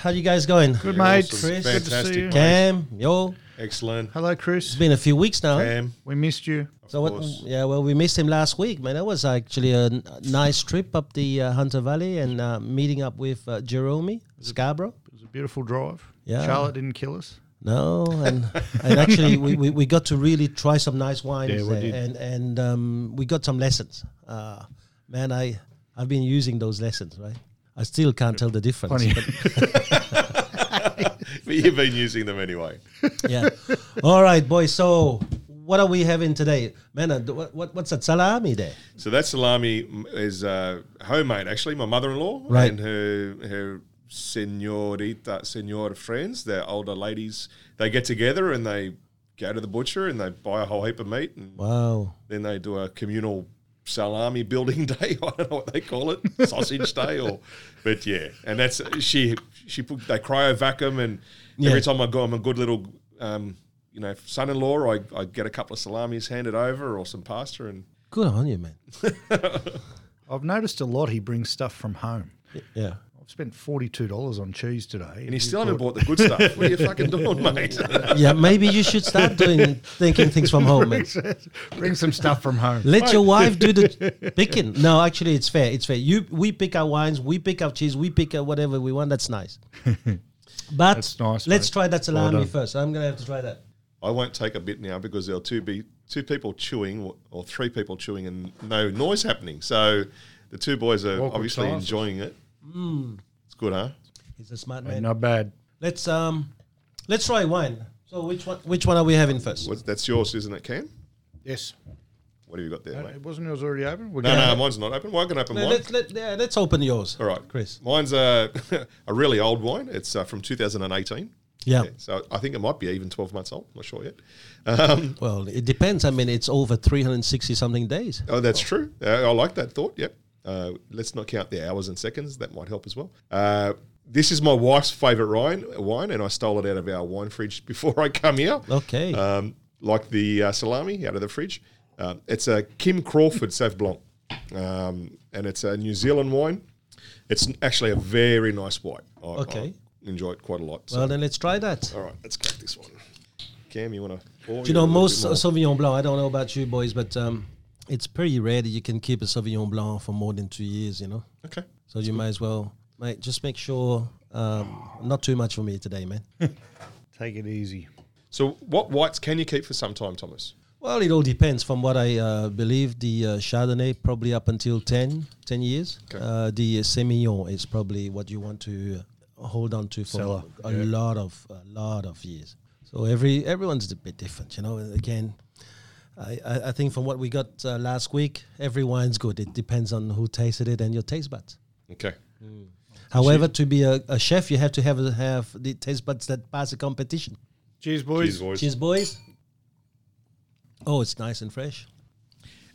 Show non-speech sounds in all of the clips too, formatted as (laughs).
How you guys going? Good, Yeah, mate. awesome. Chris, good to see you. Cam, yo. Excellent. Hello, Chris. It's been a few weeks now. Cam. We missed you. So what? Yeah, well, we missed him last week, man. That was actually a n- nice trip up the uh, Hunter Valley and uh, meeting up with uh, Jerome Scarborough. It was a beautiful drive. Yeah. Charlotte didn't kill us. No, and and actually we, we, we got to really try some nice wines Yeah, we there, did. and and um, we got some lessons. Uh, man, I I've been using those lessons, right? I still can't tell the difference. Funny. but- But (laughs) you've been using them anyway. (laughs) yeah. All right, boys. So what are we having today, man? What, what what's that salami there? So that salami is uh, homemade. Actually, my mother-in-law Right. and her her senorita, senor friends, they're older ladies. They get together and they go to the butcher and they buy a whole heap of meat, and Wow. then they do a communal salami building (laughs) day. I don't know what they call it, sausage day, or but yeah. And that's she she put they cryo vacuum, and Yeah. every time I go, I'm a good little. Um, you know, son-in-law, I, I get a couple of salamis handed over or some pasta, and Good on you, man. (laughs) I've noticed a lot he brings stuff from home. Yeah. I've spent $42 on cheese today. And you still haven't bought the good stuff. What are you fucking doing, (laughs) mate? Yeah, maybe you should start doing thinking things from home, man. Bring some stuff from home. Let your wife do the (laughs) picking. No, actually, it's fair. It's fair. You, we pick our wines, we pick our cheese, we pick our whatever we want. That's nice. (laughs) But That's nice, let's mate. try that salami done. first. I'm gonna have to try that. I won't take a bit now because there'll two be two people chewing or- or three people chewing and no noise happening. So the two boys are Awkward obviously silence. enjoying it. It's good, huh? He's a smart Hey, man. Not bad. Let's um, let's try wine. So which one? Which one are we having first? What's, that's yours, isn't it, Cam? Yes. What have you got there, Uh, mate? It wasn't yours already open? We're No, gonna- no, mine's not open. Well, I can open Let- mine. Let's let yeah, let's open yours. All right, Chris. Mine's a (laughs) a really old wine. It's uh, from 2018. Yeah. So I think it might be even 12 months old. Not sure yet. Um, Well, it depends. I mean, it's over 360 something days. Oh, that's true. Uh, I like that thought. Yep. Uh, let's not count the hours and seconds. That might help as well. Uh, this is my wife's favourite wine, wine, and I stole it out of our wine fridge (laughs) before I come here. Okay. Um, like the uh, salami out of the fridge. Uh, it's a Kim Crawford Sauv Blanc, um, and it's a New Zealand wine. It's actually a very nice wine. I, Okay. I enjoy it quite a lot. So. well, then let's try that. all right, let's crack this one. Cam, you want to? Do you know most Sauvignon Blanc? I don't know about you boys, but um, it's pretty rare that you can keep a Sauvignon Blanc for more than two years. You know, Okay. so you might as well, mate. Just make sure um, not too much for me today, man. (laughs) Take it easy. So, what whites can you keep for some time, Thomas? well, it all depends. From what I uh, believe, the uh, Chardonnay probably up until 10, 10 years. Okay. Uh, the Semillon is probably what you want to uh, hold on to for Cellar, a yeah. lot of a lot of years. So every everyone's a bit different, you know. Again, I, I, I think from what we got uh, last week, every wine's good. It depends on who tasted it and your taste buds. Okay. However, to be a, a chef, you have to have have the taste buds that pass the competition. Cheers, boys. Cheers, boys. Cheers, boys. Oh, it's nice and fresh.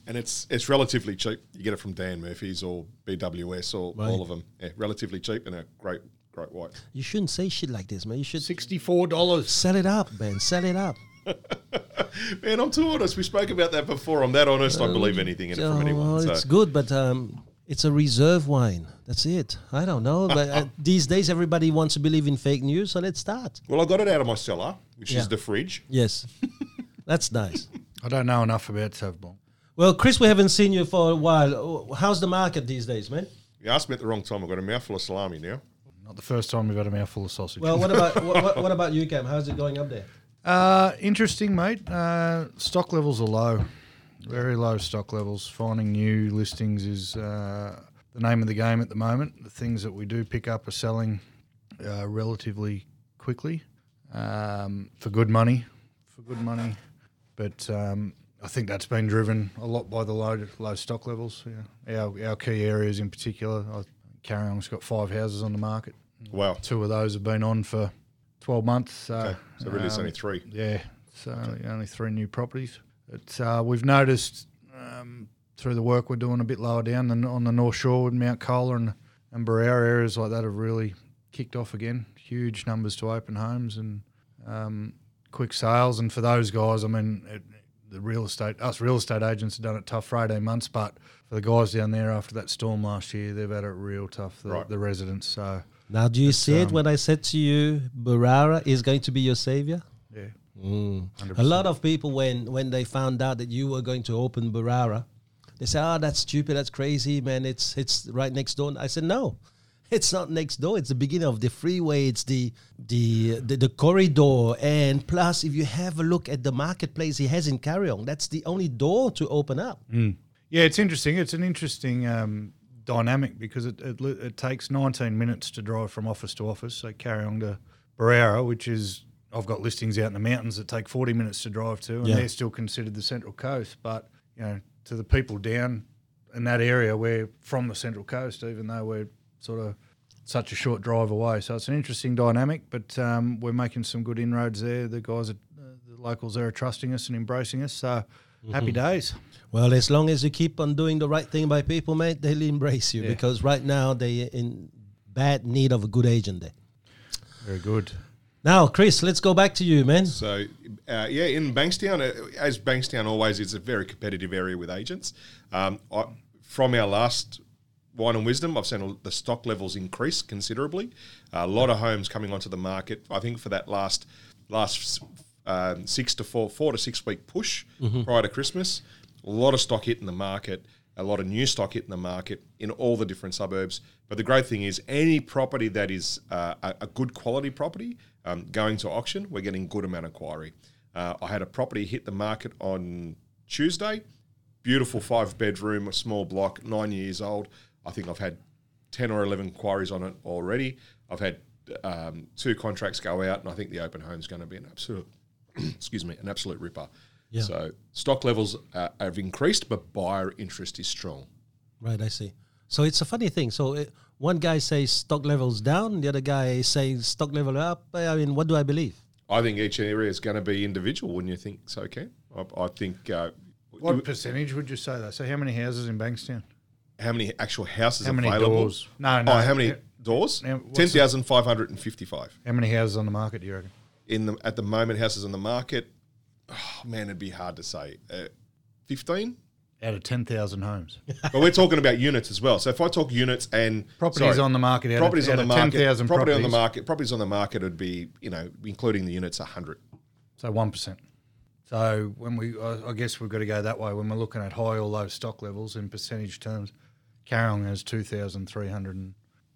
And it's it's relatively cheap. You get it from Dan Murphy's or BWS or Right. all of them. Yeah, relatively cheap and a great great white. You shouldn't say shit like this, man. You should $64. sell it up, man. Sell it up. (laughs) Man, I'm too honest. We spoke about that before. I'm that honest. I believe anything in it from Oh, anyone. well, So. it's good, but um, it's a reserve wine. That's it. I don't know, but uh, (laughs) these days everybody wants to believe in fake news, so let's start. Well, I got it out of my cellar, which Yeah. is the fridge. Yes, that's nice. (laughs) I don't know enough about Sauv Blanc. Well, Chris, we haven't seen you for a while. Oh, How's the market these days, man? You asked me at the wrong time. I've got a mouthful of salami now. Not the first time we've had a mouthful of sausage. Well, what about what, what, what about you, Cam? How's it going up there? Uh, interesting, mate. Uh, stock levels are low, very low stock levels. Finding new listings is uh, the name of the game at the moment. The things that we do pick up are selling uh, relatively quickly um, for good money, for good money. But um, I think that's been driven a lot by the low low stock levels. Yeah. Our our key areas in particular. I, Kariong's got five houses on the market. Wow. Two of those have been on for twelve months. So, Okay. So really, it's um, only three. yeah, so only, only three new properties. But uh, we've noticed um, through the work we're doing a bit lower down than on the North Shore with Mount Colah and, and Berowra areas like that have really kicked off again. Huge numbers to open homes and um, quick sales. And for those guys, I mean, it, the real estate, us real estate agents have done it tough for 18 months, but for the guys down there after that storm last year, they've had it real tough, the, Right. the residents. So Now, do you see it um, when I said to you, Berowra is going to be your savior? Yeah, Mm. A lot of people, when when they found out that you were going to open Berowra, they say, "Oh, that's stupid. That's crazy, man. It's it's right next door." I said, "No, (laughs) it's not next door. It's the beginning of the freeway. It's the the the, the corridor. And plus, if you have a look at the marketplace he has in Kariong, that's the only door to open up. Yeah, it's interesting. It's an interesting um, dynamic because it, it it takes 19 minutes to drive from office to office. So Kariong to Berowra, which is I've got listings out in the mountains that take 40 minutes to drive to, and Yeah. they're still considered the Central Coast. But you know, to the people down in that area, we're from the Central Coast, even though we're sort of such a short drive away. So it's an interesting dynamic, but um, we're making some good inroads there. The guys, are, uh, the locals there, are trusting us and embracing us. So happy days. Well, as long as you keep on doing the right thing by people, mate, they'll embrace you Yeah. because right now they're in bad need of a good agent there. Very good. Now, Chris, let's go back to you, man. So, uh, yeah, in Bankstown, uh, as Bankstown always is a very competitive area with agents. Um, I, from our last Wine and Wisdom, I've seen the stock levels increase considerably. a lot of homes coming onto the market. I think for that last last um, six to four, four to six week push prior to Christmas, a lot of stock hitting the market. A lot of new stock hitting the market in all the different suburbs. But the great thing is, any property that is uh, a, a good quality property um, going to auction, we're getting good amount of inquiry. Uh, I had a property hit the market on Tuesday. Beautiful five bedroom, a small block, nine years old. I think I've had 10 or 11 inquiries on it already. I've had um, two contracts go out, and I think the open home's going to be an absolute, (clears throat) excuse me, an absolute ripper. Yeah. So stock levels uh, have increased, but buyer interest is strong. Right, I see. So it's a funny thing. So uh, one guy says stock levels down, the other guy is saying stock level up. I mean, what do I believe? I think each area is going to be individual when you think so, Ken. I, I think uh, What you- percentage would you say though? So how many houses in Bankstown? how many actual houses How many available? doors? No, no. Oh, how many doors? Now, Ten thousand five hundred and fifty-five. How many houses on the market do you reckon? In the at the moment, houses on the market. Oh, man, it'd be hard to say. Uh, Fifteen. Out of ten thousand homes, but we're talking about units as well. So if I talk units and properties sorry, on the market. Out properties of, on the market, 10,000 property on the market, properties on the market would be you know including the units hundred. So one percent. So when we, I I guess we've got to go that way when we're looking at high or low stock levels in percentage terms. Kariong has two thousand three hundred and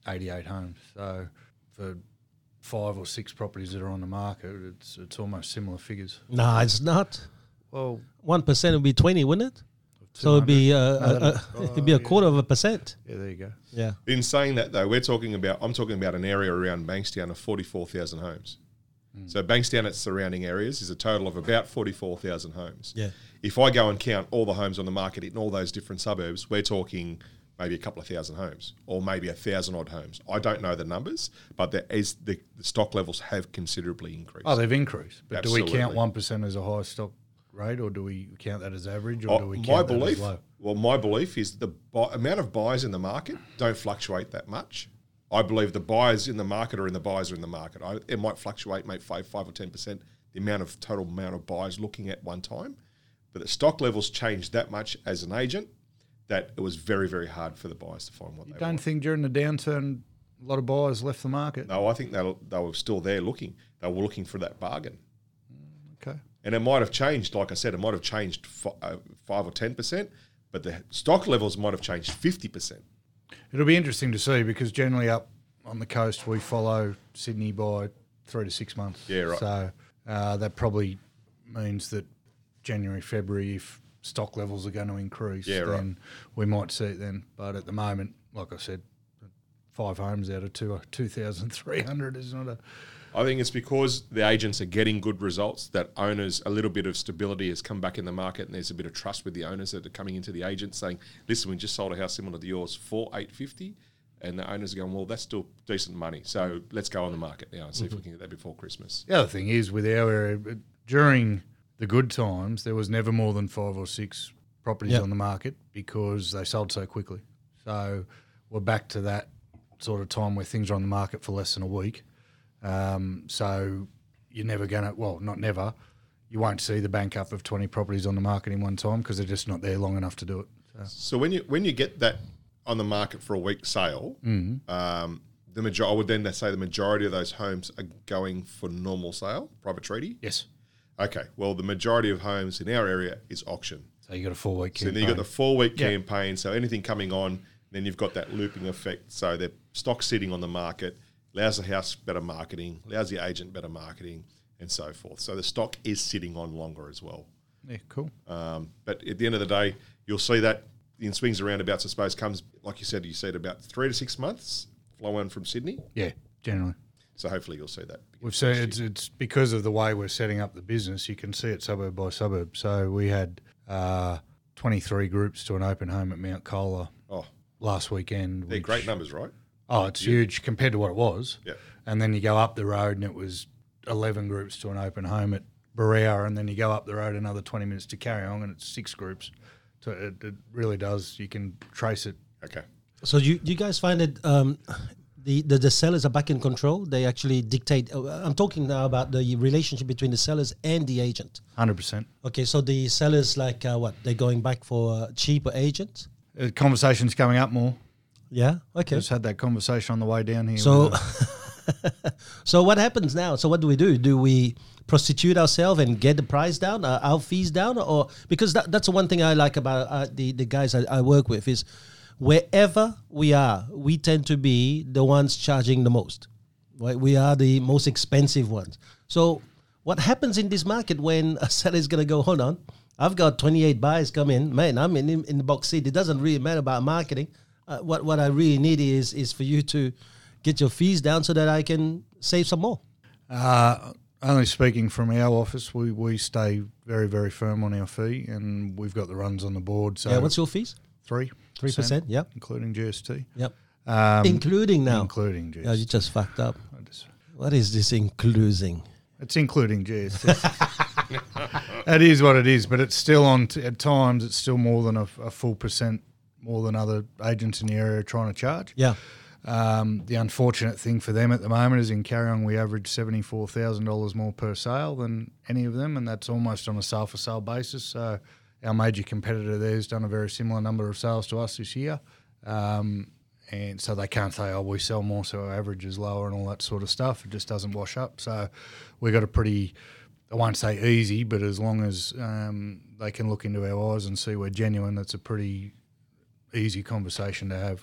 eighty-eight homes. So for five or six properties that are on the market, it's it's almost similar figures. No, it's not. Well, One percent would be twenty, wouldn't it? So it'd be uh, a, a, uh, uh, Oh, it'd be a quarter of a percent. yeah, there you go. Yeah. In saying that, though, we're talking about I'm talking about an area around Bankstown of 44,000 homes. Hmm. So Bankstown and its surrounding areas is a total of about 44,000 homes. Yeah. If I go and count all the homes on the market in all those different suburbs, we're talking maybe a couple of thousand homes or maybe a thousand odd homes. I don't know the numbers, but there is the, the stock levels have considerably increased. Oh, they've increased. But do we count one percent as a high stock rate, or do we count that as average, or Oh, do we my count that belief, as low? well, my belief is the bu- amount of buyers in the market don't fluctuate that much. I believe the buyers in the market are in the buyers are in the market. I, it might fluctuate, maybe five, five or ten percent, the amount of total amount of buyers looking at one time. But the stock levels change that much as an agent that it was very, very hard for the buyers to find what You they don't want. think during the downturn, a lot of buyers left the market? No, I think they they were still there looking. They were looking for that bargain. Okay. and it might have changed. Like I said, it might have changed uh, five or ten percent, but the stock levels might have changed fifty percent. It'll be interesting to see because generally up on the coast we follow Sydney by three to six months. Yeah, right. So uh, that probably means that January, February, if stock levels are going to increase, Yeah, right. then we might see it then. But at the moment, like I said, five homes out of two two thousand three hundred is not a I think it's because the agents are getting good results that owners a little bit of stability has come back in the market and there's a bit of trust with the owners that are coming into the agents saying, "Listen, we just sold a house similar to yours for eight fifty, and the owners are going, "Well, that's still decent money, so let's go on the market now and see if we can get that before Christmas." The other thing is with our area, during the good times, there was never more than five or six properties Yep. on the market because they sold so quickly. So we're back to that sort of time where things are on the market for less than a week. Um, so you're never going to, well, not never, you won't see the bank up of 20 properties on the market in one time because they're just not there long enough to do it. So. So when you when you get that on the market for a week sale, um, the the major, I would then say the majority of those homes are going for normal sale, private treaty. Yes. Okay, well, the majority of homes in our area is auction. So you got a four week. Campaign. So then you've got the four week Yeah. campaign. So anything coming on, then you've got that looping effect. So the stock sitting on the market allows the house better marketing, allows the agent better marketing, and so forth. So the stock is sitting on longer as well. yeah, cool. Um, but at the end of the day, you'll see that in swings and roundabouts, I suppose, comes like you said. You said about three to six months flow in from Sydney. Yeah, generally. So hopefully you'll see that. We've seen it's, it's because of the way we're setting up the business. You can see it suburb by suburb. So we had uh, 23 groups to an open home at Mount Colah Oh, last weekend. they're which- great numbers, right? Oh, it's huge compared to what it was. Yeah. And then you go up the road and it was 11 groups to an open home at Berowra. And then you go up the road another 20 minutes to Kariong and it's six groups. So it, it really does. You can trace it. Okay. So you you guys find it um, the, the the sellers are back in control. They actually dictate. uh, I'm talking now about the relationship between the sellers and the agent. 100%. Okay, so the sellers like uh, what they're going back for uh, cheaper agents. Uh, conversations coming up more. Yeah. Okay. Just had that conversation on the way down here. So, uh, (laughs) so what happens now? So what do we do? Do we prostitute ourselves and get the price down, uh, our fees down, or because that, that's the one thing I like about uh, the the guys I, I work with is wherever we are, we tend to be the ones charging the most. Right? We are the most expensive ones. So what happens in this market when a seller is going to go, hold on, I've got 28 buyers come in, man, I'm in, in the box seat. It doesn't really matter about marketing. Uh, what, what I really need is, is for you to get your fees down so that I can save some more. Uh, only speaking from our office, we, we stay very, very firm on our fee and we've got the runs on the board. So yeah, what's your fees? three? 3%, yep. Including GST. Yep. Um, including now. Including GST. Oh, you just fucked up. Just- What is this including? It's including GST. (laughs) that is what it is, but it's still on. T- at times, it's still more than a, a full percent more than other agents in the area are trying to charge. Yeah. Um, the unfortunate thing for them at the moment is in Kariong we average seventy four thousand dollars more per sale than any of them, and that's almost on a sale for sale basis. So our major competitor there has done a very similar number of sales to us this year. Um, and so they can't say, oh, we sell more, so our average is lower and all that sort of stuff. It just doesn't wash up. So we've got a pretty, I won't say easy, but as long as um, they can look into our eyes and see we're genuine, it's a pretty easy conversation to have.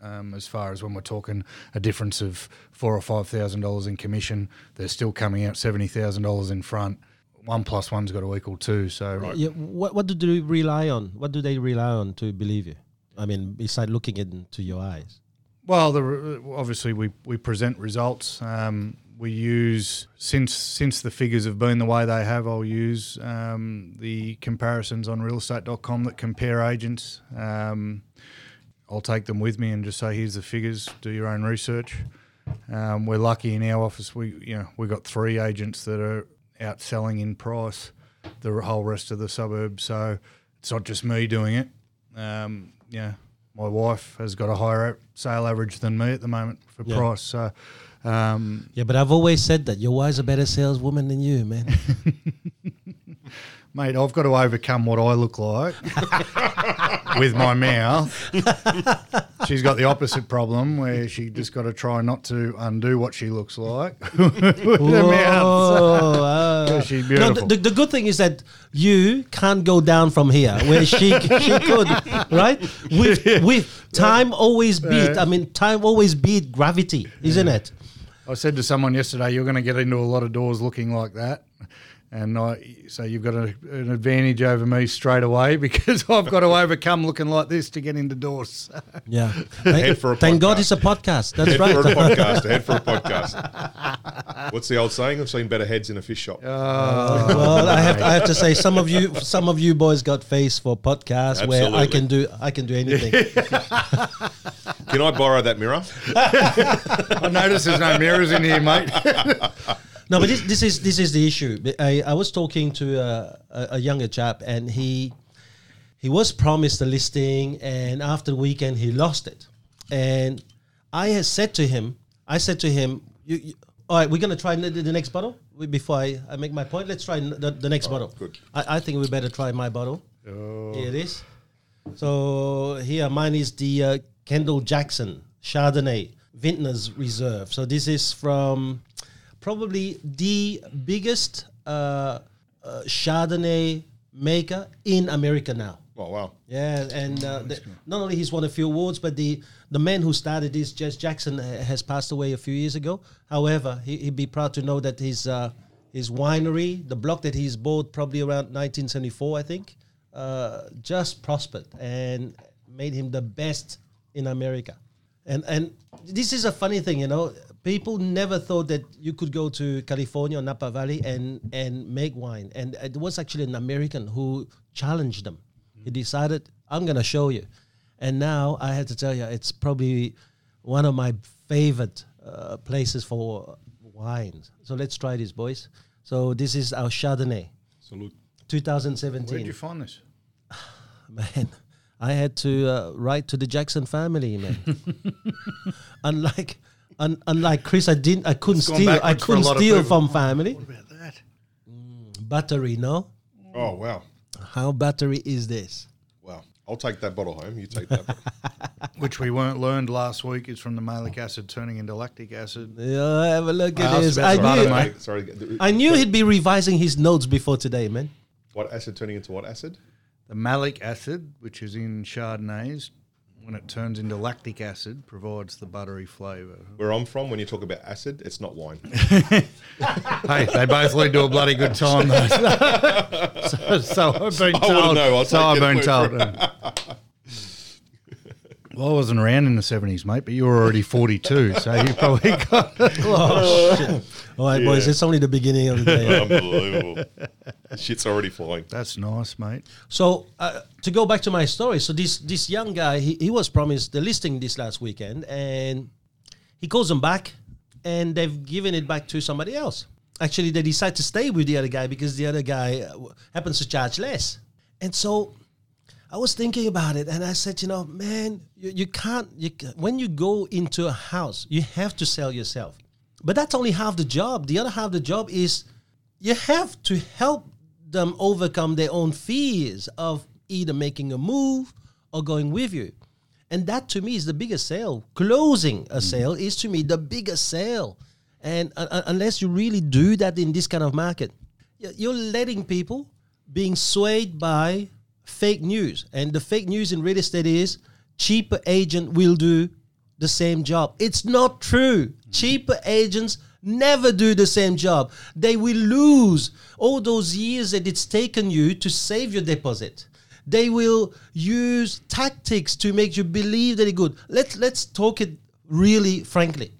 Um, as far as when we're talking a difference of four or five thousand dollars in commission, they're still coming out seventy thousand dollars in front. One plus one's got to equal two. So Yeah, what, what do they rely on? What do they rely on to believe you? I mean, besides looking into your eyes. Well, the, obviously we, we present results. Um, we use since since the figures have been the way they have. I'll use um, the comparisons on realestate.com that compare agents. Um, I'll take them with me and just say, here's the figures. Do your own research. Um, we're lucky in our office. We you know we got three agents that are outselling in price the whole rest of the suburb. So it's not just me doing it. Um, yeah, my wife has got a higher sale average than me at the moment for Yeah. price. So um, Yeah, but I've always said that your wife's a better saleswoman than you, man. (laughs) Mate, I've got to overcome what I look like (laughs) with my mouth. She's got the opposite problem where she just got to try not to undo what she looks like (laughs) with her mouth. Whoa, uh, Yeah, she's no, beautiful. the, the good thing is that you can't go down from here, where she she could, right? With (laughs) with time always beat. I mean, time always beat gravity, isn't it? I said to someone yesterday, "You're going to get into a lot of doors looking like that." And I, so you've got a, an advantage over me straight away (laughs) because I've got to overcome looking like this to get into doors. (laughs) Yeah. Head for a Thank God it's a podcast. That's Head right. for a podcast. (laughs) Head for a podcast. What's the old saying? I've seen better heads in a fish shop. Oh. Uh, well, I have I have to say some of you some of you boys got face for podcasts where I can do I can do anything. Can I borrow that mirror? I notice there's no mirrors in here, mate. No, but this, this is this is the issue. I, I was talking to a, a, a younger chap, and he he was promised a listing, and after the weekend he lost it. And I had said to him, I said to him, you, you, "All right, we're gonna try the, the next bottle before I, I make my point. Let's try the, the next bottle. good. I, I think we better try my bottle. Here it is. So here, mine is the uh, Kendall Jackson Chardonnay, Vintners Reserve. So this is from probably the biggest uh, uh, Chardonnay maker in America now. Oh wow. Yeah, and uh, the, not only he's won a few awards, but the the man who started this, Jess Jackson, has passed away a few years ago. However, he, he'd be proud to know that his uh, his winery, the block that he's bought probably around 1974, I think, uh, just prospered and made him the best in America. And and this is a funny thing, you know. People never thought that you could go to California or Napa Valley and and make wine. And it was actually an American who challenged them. He decided, I'm gonna show you. And now I had to tell you, it's probably one of my favorite uh, places for wines. So let's try this, boys. So this is our Chardonnay, Salute. 2017. Where'd you find this? (sighs) man, I had to uh, write to the Jackson family, man. (laughs) unlike, un, unlike Chris, I didn't, I couldn't steal. I backwards for a couldn't steal from family. What about that? Mm, battery, no. Oh wow. How battery is this? Wow. I'll take that bottle home. You take that. (laughs) Which we weren't learned last week is from the malic acid turning into lactic acid. Yeah, have a look I at asked this. I knew, mate. Sorry. I knew he'd be revising his notes before today, man. What acid turning into what acid? The malic acid, which is in Chardonnays, when it turns into lactic acid, provides the buttery flavour. Where I'm from, when you talk about acid, it's not wine. (laughs) hey, they both lead to a bloody good time, though. (laughs) (laughs) so, so I've been I wouldn't told. know. I'll so take I've your been told. well, I wasn't around in the 70s, mate, but you were already 42, so you probably got Oh, shit. All right, boys, Yeah. it's only the beginning of the day. Unbelievable. (laughs) Shit's already flying. That's nice, mate. So uh, to go back to my story, so this this young guy, he, he was promised the listing this last weekend, and he calls them back, and they've given it back to somebody else. Actually, they decide to stay with the other guy because the other guy uh, happens to charge less. And so I was thinking about it, and I said, you know, man, you, you can't. You when you go into a house, you have to sell yourself. But that's only half the job. The other half of the job is you have to help them overcome their own fears of either making a move or going with you. And that to me is the biggest sale. Closing a sale is to me the biggest sale. And uh, unless you really do that in this kind of market, you're letting people being swayed by fake news. And the fake news in real estate is cheaper agent will do the same job. It's not true. Cheaper agents never do the same job. They will lose all those years that it's taken you to save your deposit. They will use tactics to make you believe that they're good. Let's let's talk it really frankly.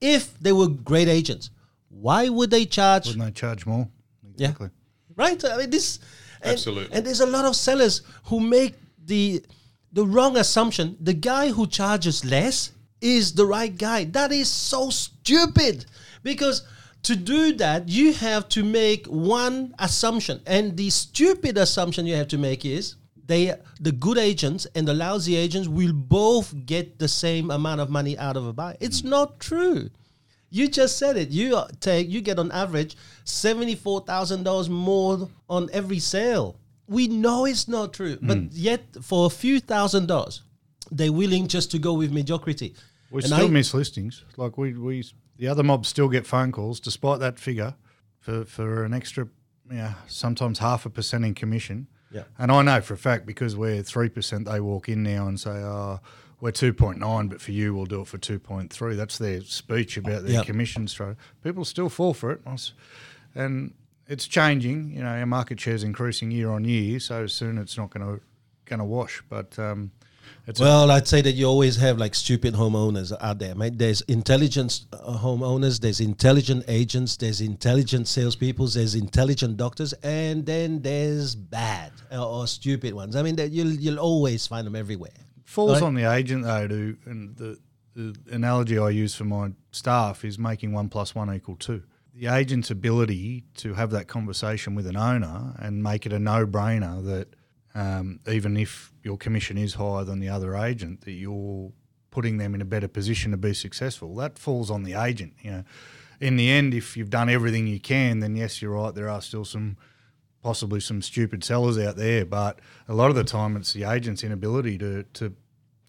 If they were great agents, why would they charge Wouldn't they charge more? Yeah. Exactly. right? I mean, this and- Absolutely. And, there's a lot of sellers who make the the wrong assumption. The guy who charges less is the right guy. That is so stupid because to do that you have to make one assumption, and the stupid assumption you have to make is they the good agents and the lousy agents will both get the same amount of money out of a buy. It's mm-hmm. not true. You just said it. You take you get on average seventy four thousand dollars more on every sale. We know it's not true, but mm. yet for a few thousand dollars, they're willing just to go with mediocrity. We And still I- miss listings. Like we, we, the other mobs still get phone calls despite that figure for, for an extra, yeah, sometimes half a percent in commission. Yeah. And I know for a fact because we're three percent, they walk in now and say, "Oh, we're two point nine, but for you, we'll do it for two point three. That's their speech about their Yep. commission structure. People still fall for it. and it's changing. You know, our market share is increasing year on year, so soon it's not going to going to wash. But um, it's Well, I'd say that you always have like stupid homeowners out there, mate. There's intelligent uh, homeowners, there's intelligent agents, there's intelligent salespeople, there's intelligent doctors, and then there's bad uh, or stupid ones. I mean, that you'll you'll always find them everywhere. falls Right. on the agent though to and the, the analogy I use for my staff is making one plus one equal two. The agent's ability to have that conversation with an owner and make it a no-brainer that um, even if your commission is higher than the other agent, that you're putting them in a better position to be successful. That falls on the agent. You know, in the end, if you've done everything you can, then yes, you're right. There are still some possibly some stupid sellers out there, but a lot of the time it's the agent's inability to, to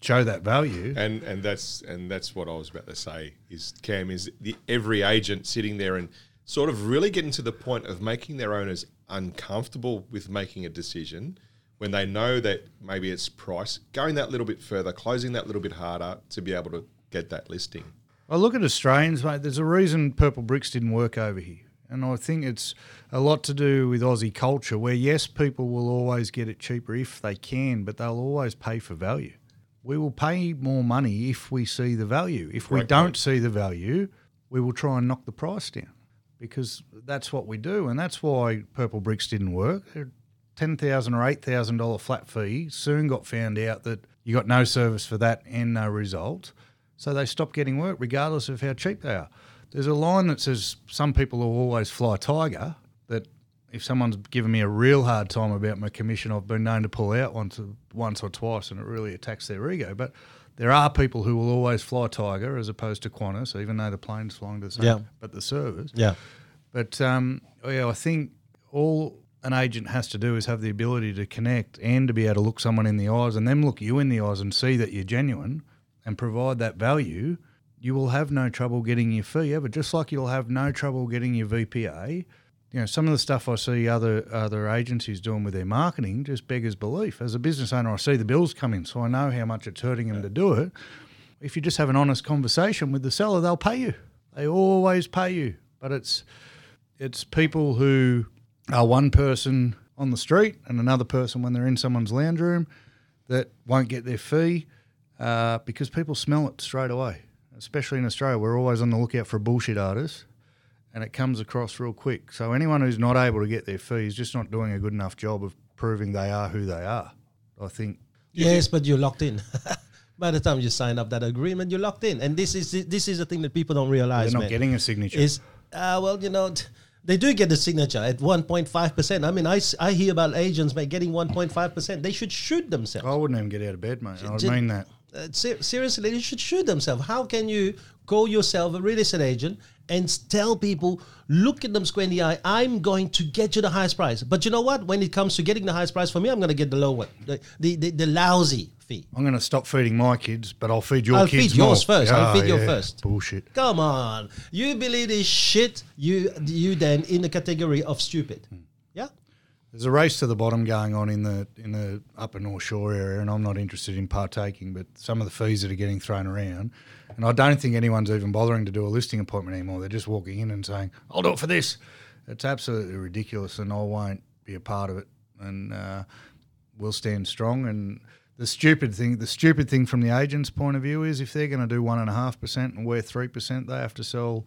show that value. and and that's and that's what I was about to say is Cam is the every agent sitting there and sort of really getting to the point of making their owners uncomfortable with making a decision when they know that maybe it's price, going that little bit further, closing that little bit harder to be able to get that listing. I look at Australians, mate. There's a reason Purplebricks didn't work over here. And I think it's a lot to do with Aussie culture, where yes, people will always get it cheaper if they can, but they'll always pay for value. We will pay more money if we see the value. If we don't point. see the value, we will try and knock the price down because that's what we do. And that's why Purplebricks didn't work. They're 10,000 or $8,000 flat fee soon got found out that you got no service for that and no result. So they stop getting work regardless of how cheap they are. There's a line that says some people will always fly tiger. That if someone's given me a real hard time about my commission, I've been known to pull out once, once or twice, and it really attacks their ego. But there are people who will always fly tiger as opposed to Qantas, even though the plane's flying to the same, Yeah. but the service. Yeah. But um, yeah, I think all an agent has to do is have the ability to connect and to be able to look someone in the eyes and them look you in the eyes and see that you're genuine and provide that value. You will have no trouble getting your fee ever, just like you'll have no trouble getting your VPA. You know, some of the stuff I see other other agencies doing with their marketing just beggars belief. As a business owner, I see the bills come in, so I know how much it's hurting them to do it. If you just have an honest conversation with the seller, they'll pay you. They always pay you. But it's it's people who are one person on the street and another person when they're in someone's lounge room that won't get their fee uh, because people smell it straight away. Especially in Australia, we're always on the lookout for a bullshit artist, and it comes across real quick. So anyone who's not able to get their fee is just not doing a good enough job of proving they are who they are. I think Yes, but you're locked in. (laughs) By the time you sign up that agreement, you're locked in, and this is this is the thing that people don't realize. they're not man. getting a signature. is uh, well, you know, they do get the signature at 1.5 percent. I mean, I, I hear about agents mate, getting 1.5 percent. They should shoot themselves. I wouldn't even get out of bed, mate. I Ju- mean that. Uh, ser- seriously, they should shoot themselves. How can you call yourself a real estate agent and tell people, look at them square in the eye, I'm going to get you the highest price. But you know what? When it comes to getting the highest price for me, I'm going to get the low one, the, the, the, the lousy fee. I'm going to stop feeding my kids, but I'll feed your I'll kids feed yours more. first. I'll Yeah, feed your first. Bullshit. Come on. You believe this shit, you you then in the category of stupid. Hmm. There's a race to the bottom going on in the in the upper North Shore area, and I'm not interested in partaking. But some of the fees that are getting thrown around, and I don't think anyone's even bothering to do a listing appointment anymore. They're just walking in and saying, "I'll do it for this." It's absolutely ridiculous, and I won't be a part of it. And uh, we'll stand strong. And the stupid thing, the stupid thing from the agent's point of view is, if they're going to do one and a half percent and we're three percent, they have to sell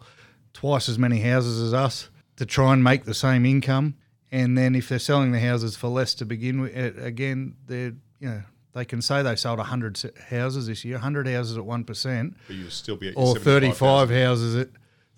twice as many houses as us to try and make the same income. And then if they're selling the houses for less to begin with, again, they're you know they can say they sold hundred houses this year, hundred houses at one percent, But you still be at or 75,000. thirty-five houses at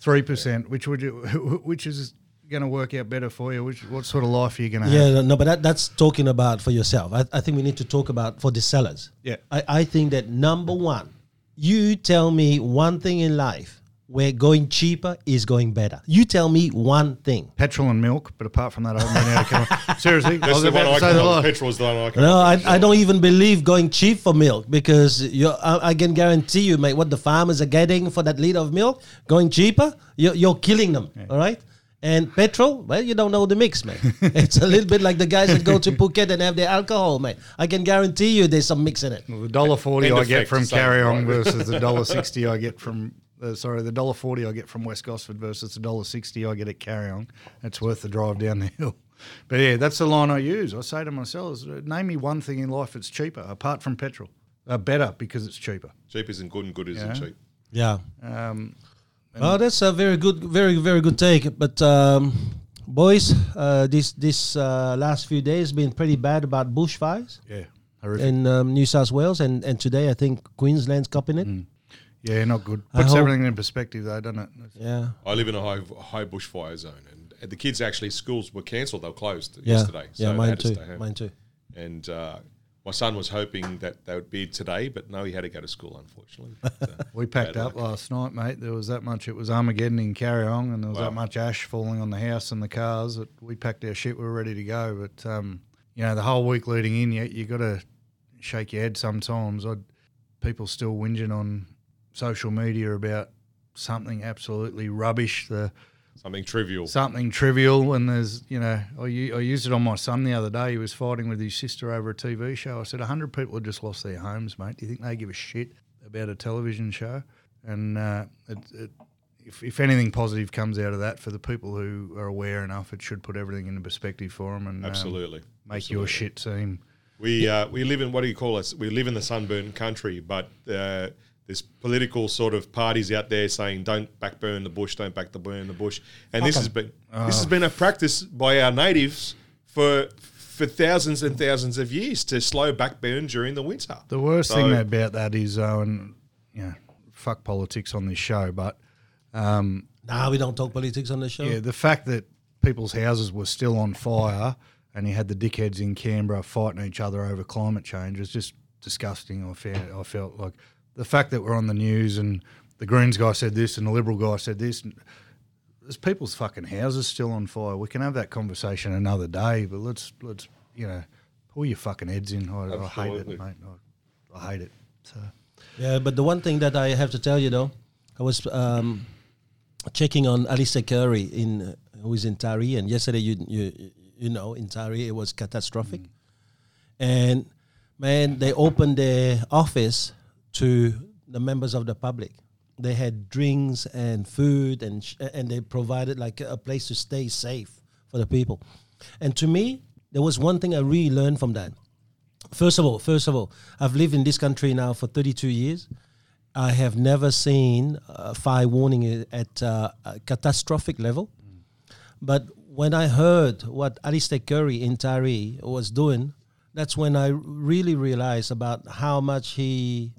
three percent, which would you, (laughs) which is going to work out better for you? Which what sort of life are you going to have? Yeah, no, but that, that's talking about for yourself. I, I think we need to talk about for the sellers. Yeah. I, I think that number one, you tell me one thing in life where going cheaper is going better. You tell me one thing. Petrol and milk, but apart from that, I haven't been able to come. on. (laughs) Seriously, I That's was the one about I to say come the lie. Petrol is the one I come No, I, I don't even believe going cheap for milk because you're, I, I can guarantee you, mate, what the farmers are getting for that liter of milk, going cheaper, you're, you're killing them. All right. And petrol, well, you don't know the mix, man. (laughs) it's a little bit like the guys that go to Phuket and have their alcohol, mate. I can guarantee you there's some mix in it. The dollar forty End I effect, get from Kariong versus the dollar (laughs) sixty I get from uh, sorry the dollar forty I get from West Gosford versus the dollar sixty I get at Kariong. It's worth the drive down the hill. (laughs) But yeah, that's the line I use. I say to myself, name me one thing in life that's cheaper apart from petrol. Uh, better because it's cheaper. Cheap isn't good and good isn't Yeah. cheap. Yeah. Um, Oh, that's a very good, very, very good take. But um, boys, uh, this this uh, last few days been pretty bad about bushfires yeah, horrific. in um, New South Wales, and, and today I think Queensland's copping it. Yeah, not good. I Puts hope- everything in perspective though, doesn't it? Yeah, I live in a high high bushfire zone, and the kids actually schools were cancelled; they were closed yeah, yesterday. So yeah. they Mine had to too. stay home. Mine too. And uh, my son was hoping that they would be today, but no, he had to go to school, unfortunately. But, uh, (laughs) We packed bad up luck. last night, mate. There was that much. It was Armageddon in Kariong, and there was Wow. that much ash falling on the house and the cars that we packed our shit. We were ready to go, but um, you know, the whole week leading in, you you got to shake your head sometimes. I'd people still whinging on social media about something absolutely rubbish. The Something trivial. something trivial, and there's you know I used it on my son the other day. He was fighting with his sister over a TV show. I said, hundred people have just lost their homes, mate. Do you think they give a shit about a television show? And uh, it, it, if, if anything positive comes out of that for the people who are aware enough, it should put everything into perspective for them and um, Absolutely. make your shit seem. We uh, we live in what do you call us? We live in the sunburned country, but uh, there's political sort of parties out there saying don't backburn the bush, don't back the burn the bush, and this has been this has been a practice by our natives for for thousands and thousands of years to slow backburn during the winter. The worst So- thing about that is, though, and you know, fuck politics on this show, but um, Nah, we don't talk politics on this show. yeah, the fact that people's houses were still on fire and you had the dickheads in Canberra fighting each other over climate change was just disgusting. I felt, I felt like the fact that we're on the news and the Greens guy said this and the Liberal guy said this. There's people's fucking houses still on fire. We can have that conversation another day, but let's let's you know pull your fucking heads in. I, I hate it, mate. I, I hate it. So. Yeah, but the one thing that I have to tell you though, I was um, checking on Alistair Curry in uh, who is in Taree, and yesterday you you you know in Taree it was catastrophic, and man they opened their office to the members of the public. They had drinks and food, and sh- and they provided like a place to stay safe for the people. And to me, there was one thing I really learned from that. First of all, first of all, I've lived in this country now for 32 years. I have never seen a fire warning at uh, a catastrophic level. But when I heard what Alistair Curry in Taree was doing, that's when I really realized about how much he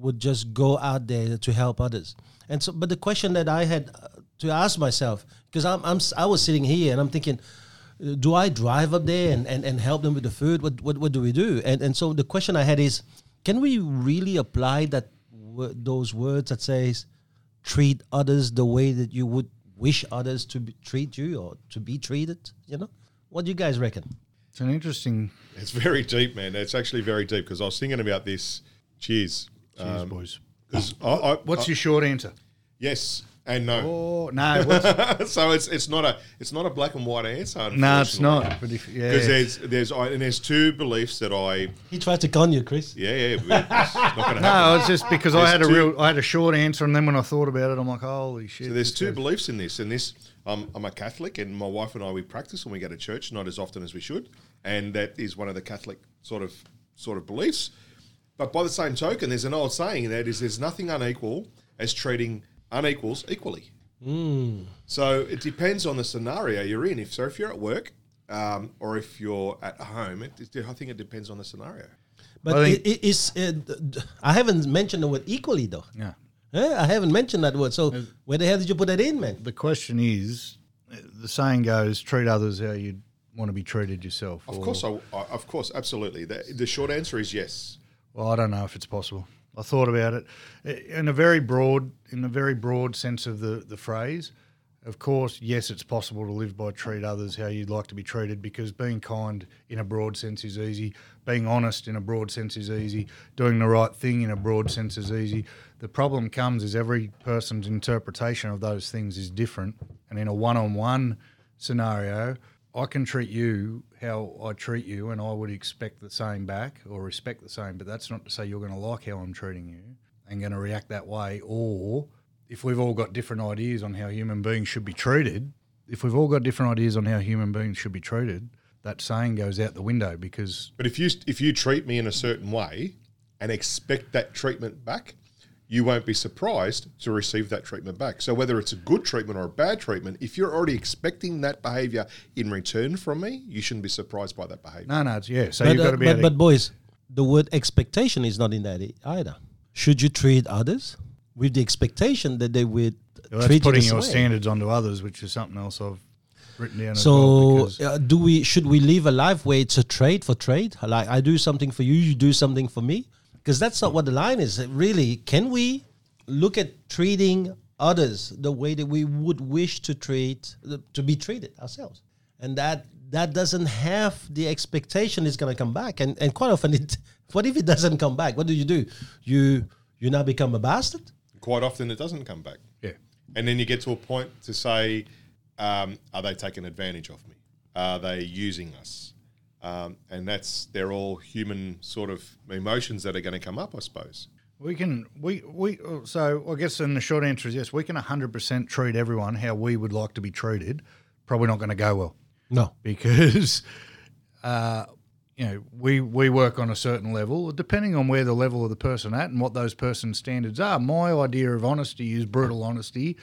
would just go out there to help others. And so, but the question that I had uh, to ask myself, because I'm, I'm s- I was sitting here and I'm thinking, do I drive up there and, and, and help them with the food? What, what what do we do? And and so the question I had is, can we really apply that those words that says, treat others the way that you would wish others to be, treat you or to be treated? You know, what do you guys reckon? It's an interesting. It's very deep, man. It's actually very deep because I was thinking about this. Cheers. Cheers, Um, boys. 'cause I, I, What's I- your short answer? yes and no? Oh no, (laughs) so it's it's not a it's not a black and white answer. no, it's not. But if yeah, Because there's there's I, and there's two beliefs that I He tried to con you, Chris. yeah yeah it's not going (laughs) to happen. no, it's just because I There's had a two- real, I had a short answer, and then when I thought about it, I'm like, holy shit. So there's two goes- beliefs in this, and this um, I'm a Catholic, and my wife and I we practice when we go to church, not as often as we should, and that is one of the Catholic sort of sort of beliefs. But by the same token, there's an old saying that is there's nothing unequal as treating unequals equally. So it depends on the scenario you're in. If so, if you're at work um, or if you're at home, it, it- I think it depends on the scenario. But I I, it, it's, uh, d- d- I haven't mentioned the word equally though. Yeah. Yeah, I haven't mentioned that word. So where the hell did you put that in, man? The question is, uh, the saying goes, treat others how you'd want to be treated yourself. Of course, I, I, of course, absolutely. The, the short answer is yes. Well, I don't know if it's possible. I thought about it in a very broad, in a very broad sense of the, the phrase. Of course, yes, it's possible to live by treat others how you'd like to be treated because being kind in a broad sense is easy. Being honest in a broad sense is easy. Doing the right thing in a broad sense is easy. The problem comes is every person's interpretation of those things is different. And in a one on one scenario, I can treat you how I treat you, and I would expect the same back or respect the same. But that's not to say you're going to like how I'm treating you and going to react that way. Or if we've all got different ideas on how human beings should be treated, if we've all got different ideas on how human beings should be treated, that saying goes out the window because But if you if you treat me in a certain way and expect that treatment back, you won't be surprised to receive that treatment back. So whether it's a good treatment or a bad treatment, if you're already expecting that behavior in return from me, you shouldn't be surprised by that behavior. no, no, it's yeah. So but, you've got uh, to be but, able but boys, the word expectation is not in that either. Should you treat others with the expectation that they would well, that's treat putting you your same? standards onto others, which is something else I've written down. as So, well uh, do we should we live a life where it's a trade for trade? Like I do something for you, you do something for me, because that's not what the line is. Really, can we look at treating others the way that we would wish to treat to be treated ourselves? and that that doesn't have the expectation it's going to come back. And and quite often, it (laughs) what if it doesn't come back? What do you do? You you now become a bastard. Quite often, it doesn't come back. Yeah. And then you get to a point to say, um, are they taking advantage of me? Are they using us? Um, and that's they're all human sort of emotions that are going to come up, I suppose. We can we we so I guess in the short answer is yes, we can hundred percent treat everyone how we would like to be treated. Probably not going to go well No. because (laughs) uh, you know we we work on a certain level depending on where the level of the person at and what those person's standards are. My idea of honesty is brutal honesty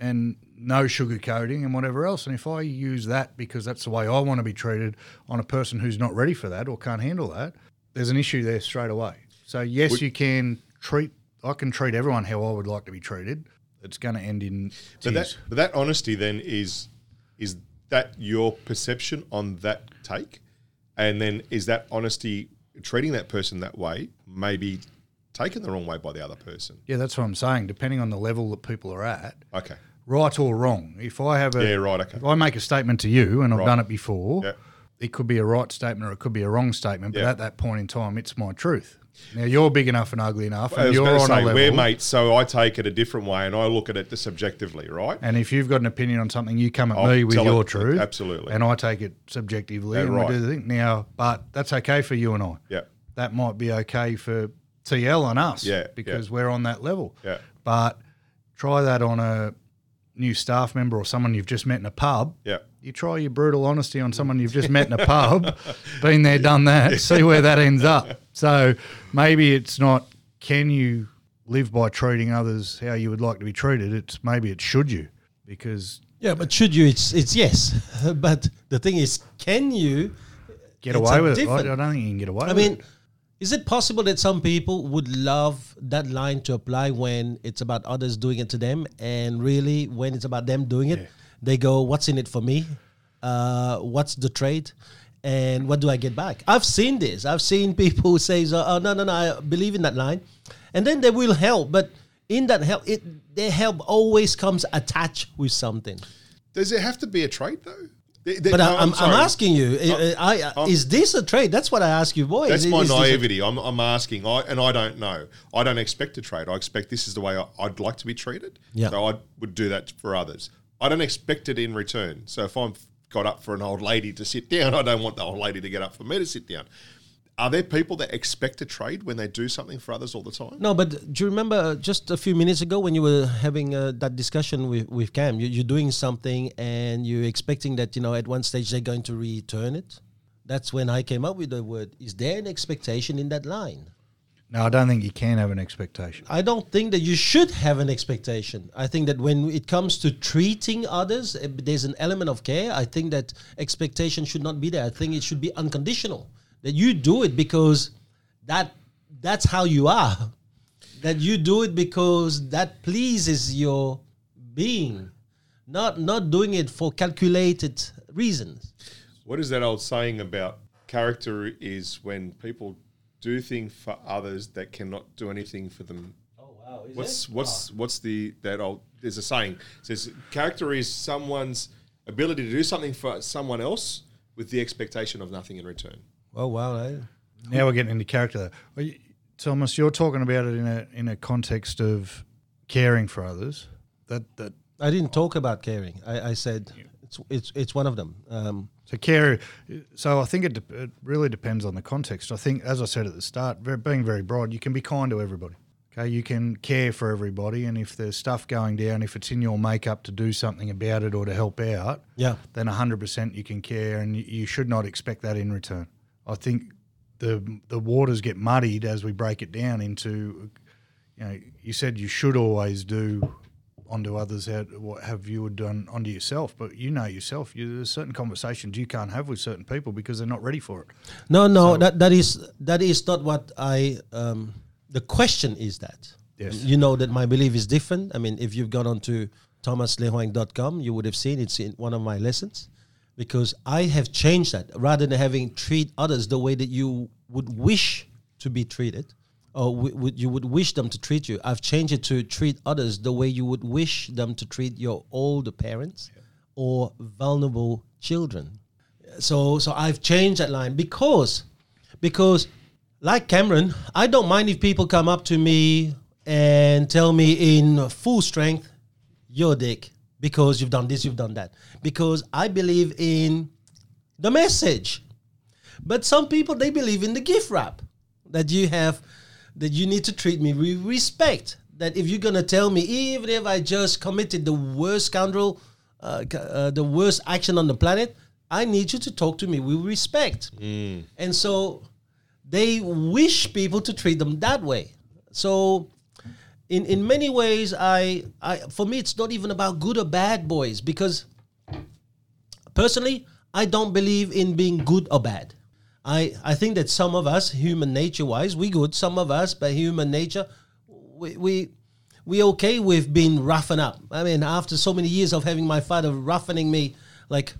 and no sugarcoating and whatever else. And if I use that because that's the way I want to be treated on a person who's not ready for that or can't handle that, there's an issue there straight away. So yes, Would- you can treat. I can treat everyone how I would like to be treated. It's going to end in But tears. that, but that honesty then is is that your perception on that take, and then is that honesty treating that person that way maybe taken the wrong way by the other person? yeah, that's what I'm saying. Depending on the level that people are at, Okay, right or wrong. If I have a, yeah, right, okay, if I make a statement to you, and I've Right. done it before, Yeah. it could be a right statement or it could be a wrong statement. But Yeah. at that point in time, it's my truth. Now you're big enough and ugly enough, I and you're on say a level. we're mates, so I take it a different way, and I look at it subjectively, right? And if you've got an opinion on something, you come at I'll me with your it- truth, absolutely. and I take it subjectively, Yeah, and right. we do the thing. Now, but that's okay for you and I. Yeah, That might be okay for TL and us, Yeah, because we're on that level. yeah, But try that on a new staff member or someone you've just met in a pub. yeah. You try your brutal honesty on someone you've just (laughs) met in a pub, been there, done that, see where that ends up. So maybe it's not can you live by treating others how you would like to be treated. It's maybe it should you because Yeah, but should you? It's it's yes. (laughs) but the thing is, can you? get away a with it. I, I don't think you can get away I with mean, it. Is it possible that some people would love that line to apply when it's about others doing it to them, and really when it's about them doing it, they go, "What's in it for me? Uh, what's the trade?" And what do I get back? I've seen this. I've seen people who (laughs) say, "Oh no, no, no, I believe in that line," and then they will help. But in that help, it their help always comes attached with something. Does it have to be a trade though? Th- th- But no, I, I'm, I'm asking you, uh, I, I, is this a trade? That's what I ask you, boy. That's Is- my is naivety. I'm, I'm asking, I, and I don't know. I don't expect a trade. I expect this is the way I, I'd like to be treated. Yeah. So I would do that for others. I don't expect it in return. So if I'm got up for an old lady to sit down, (laughs) I don't want the old lady to get up for me to sit down. Are there people that expect a trade when they do something for others all the time? No, but do you remember uh, just a few minutes ago when you were having uh, that discussion with, with Cam? You, you're doing something and you're expecting that, you know, at one stage they're going to return it. That's when I came up with the word. Is there an expectation in that line? No, I don't think you can have an expectation. I don't think that you should have an expectation. I think that when it comes to treating others, eh, there's an element of care. I think that expectation should not be there. I think it should be unconditional. That you do it because that that's how you are. That you do it because that pleases your being, not not doing it for calculated reasons. What is that old saying about character is when people do things for others that cannot do anything for them Oh wow! Is What's what's what's the that old? There's a saying it says character is someone's ability to do something for someone else with the expectation of nothing in return. Oh wow! eh? Now we're getting into character. Well, you- Thomas, you're talking about it in a in a context of caring for others. That that I didn't talk about caring. I, I said it's it's it's one of them. Um, So care. So I think it, de- it really depends on the context. I think, as I said at the start, very, being very broad, you can be kind to everybody. Okay, you can care for everybody, and if there's stuff going down, if it's in your makeup to do something about it or to help out, yeah. then 100% you can care, and you, you should not expect that in return. I think the the waters get muddied as we break it down into, you know, you said you should always do onto others how, what have you done onto yourself, but you know yourself. You, there's certain conversations you can't have with certain people because they're not ready for it. No, no, that that is that is not what I. Um, the question is that. Yes. You know that my belief is different. I mean, if you've gone on to thomaslehoing.com, you would have seen it's in one of my lessons, because I have changed that rather than having treat others the way that you would wish to be treated, or w- would you would wish them to treat you. I've changed it to treat others the way you would wish them to treat your older parents, or vulnerable children. So so I've changed that line because because like Cameron, I don't mind if people come up to me and tell me in full strength, you're dick because you've done this, you've done that. Because I believe in the message. But some people they believe in the gift wrap that you have that you need to treat me with respect. That if you're gonna tell me, even if I just committed the worst scoundrel, uh, uh, the worst action on the planet, I need you to talk to me with respect. And so they wish people to treat them that way. So in in many ways, I I for me it's not even about good or bad boys because personally I don't believe in being good or bad. I I think that some of us, human nature wise, we good. Some of us, by human nature, we we we okay with being roughened up. I mean, after so many years of having my father roughening me like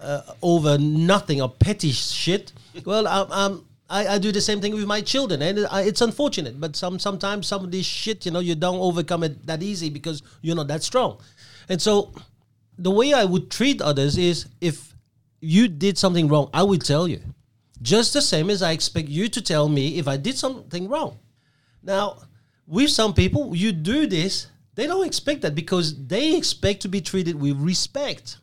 uh, over nothing or petty shit. Well, I'm, I'm, I, I do the same thing with my children, and it's unfortunate. But some sometimes some of this shit, you know, you don't overcome it that easy because you're not that strong. And so, the way I would treat others is if you did something wrong, I would tell you, just the same as I expect you to tell me if I did something wrong. Now, with some people, you do this, they don't expect that because they expect to be treated with respect.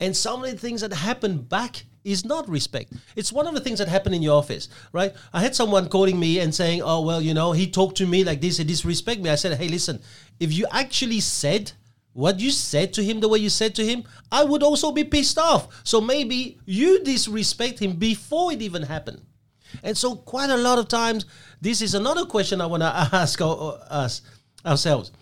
And some of the things that happen back is not respect. It's one of the things that happen in your office, right? I had someone calling me and saying, "Oh, well, you know, he talked to me like this, he disrespect me." I said, "Hey, listen, if you actually said what you said to him the way you said to him, I would also be pissed off. So maybe you disrespect him before it even happened." And so, quite a lot of times, this is another question I want to (laughs) ask us ourselves: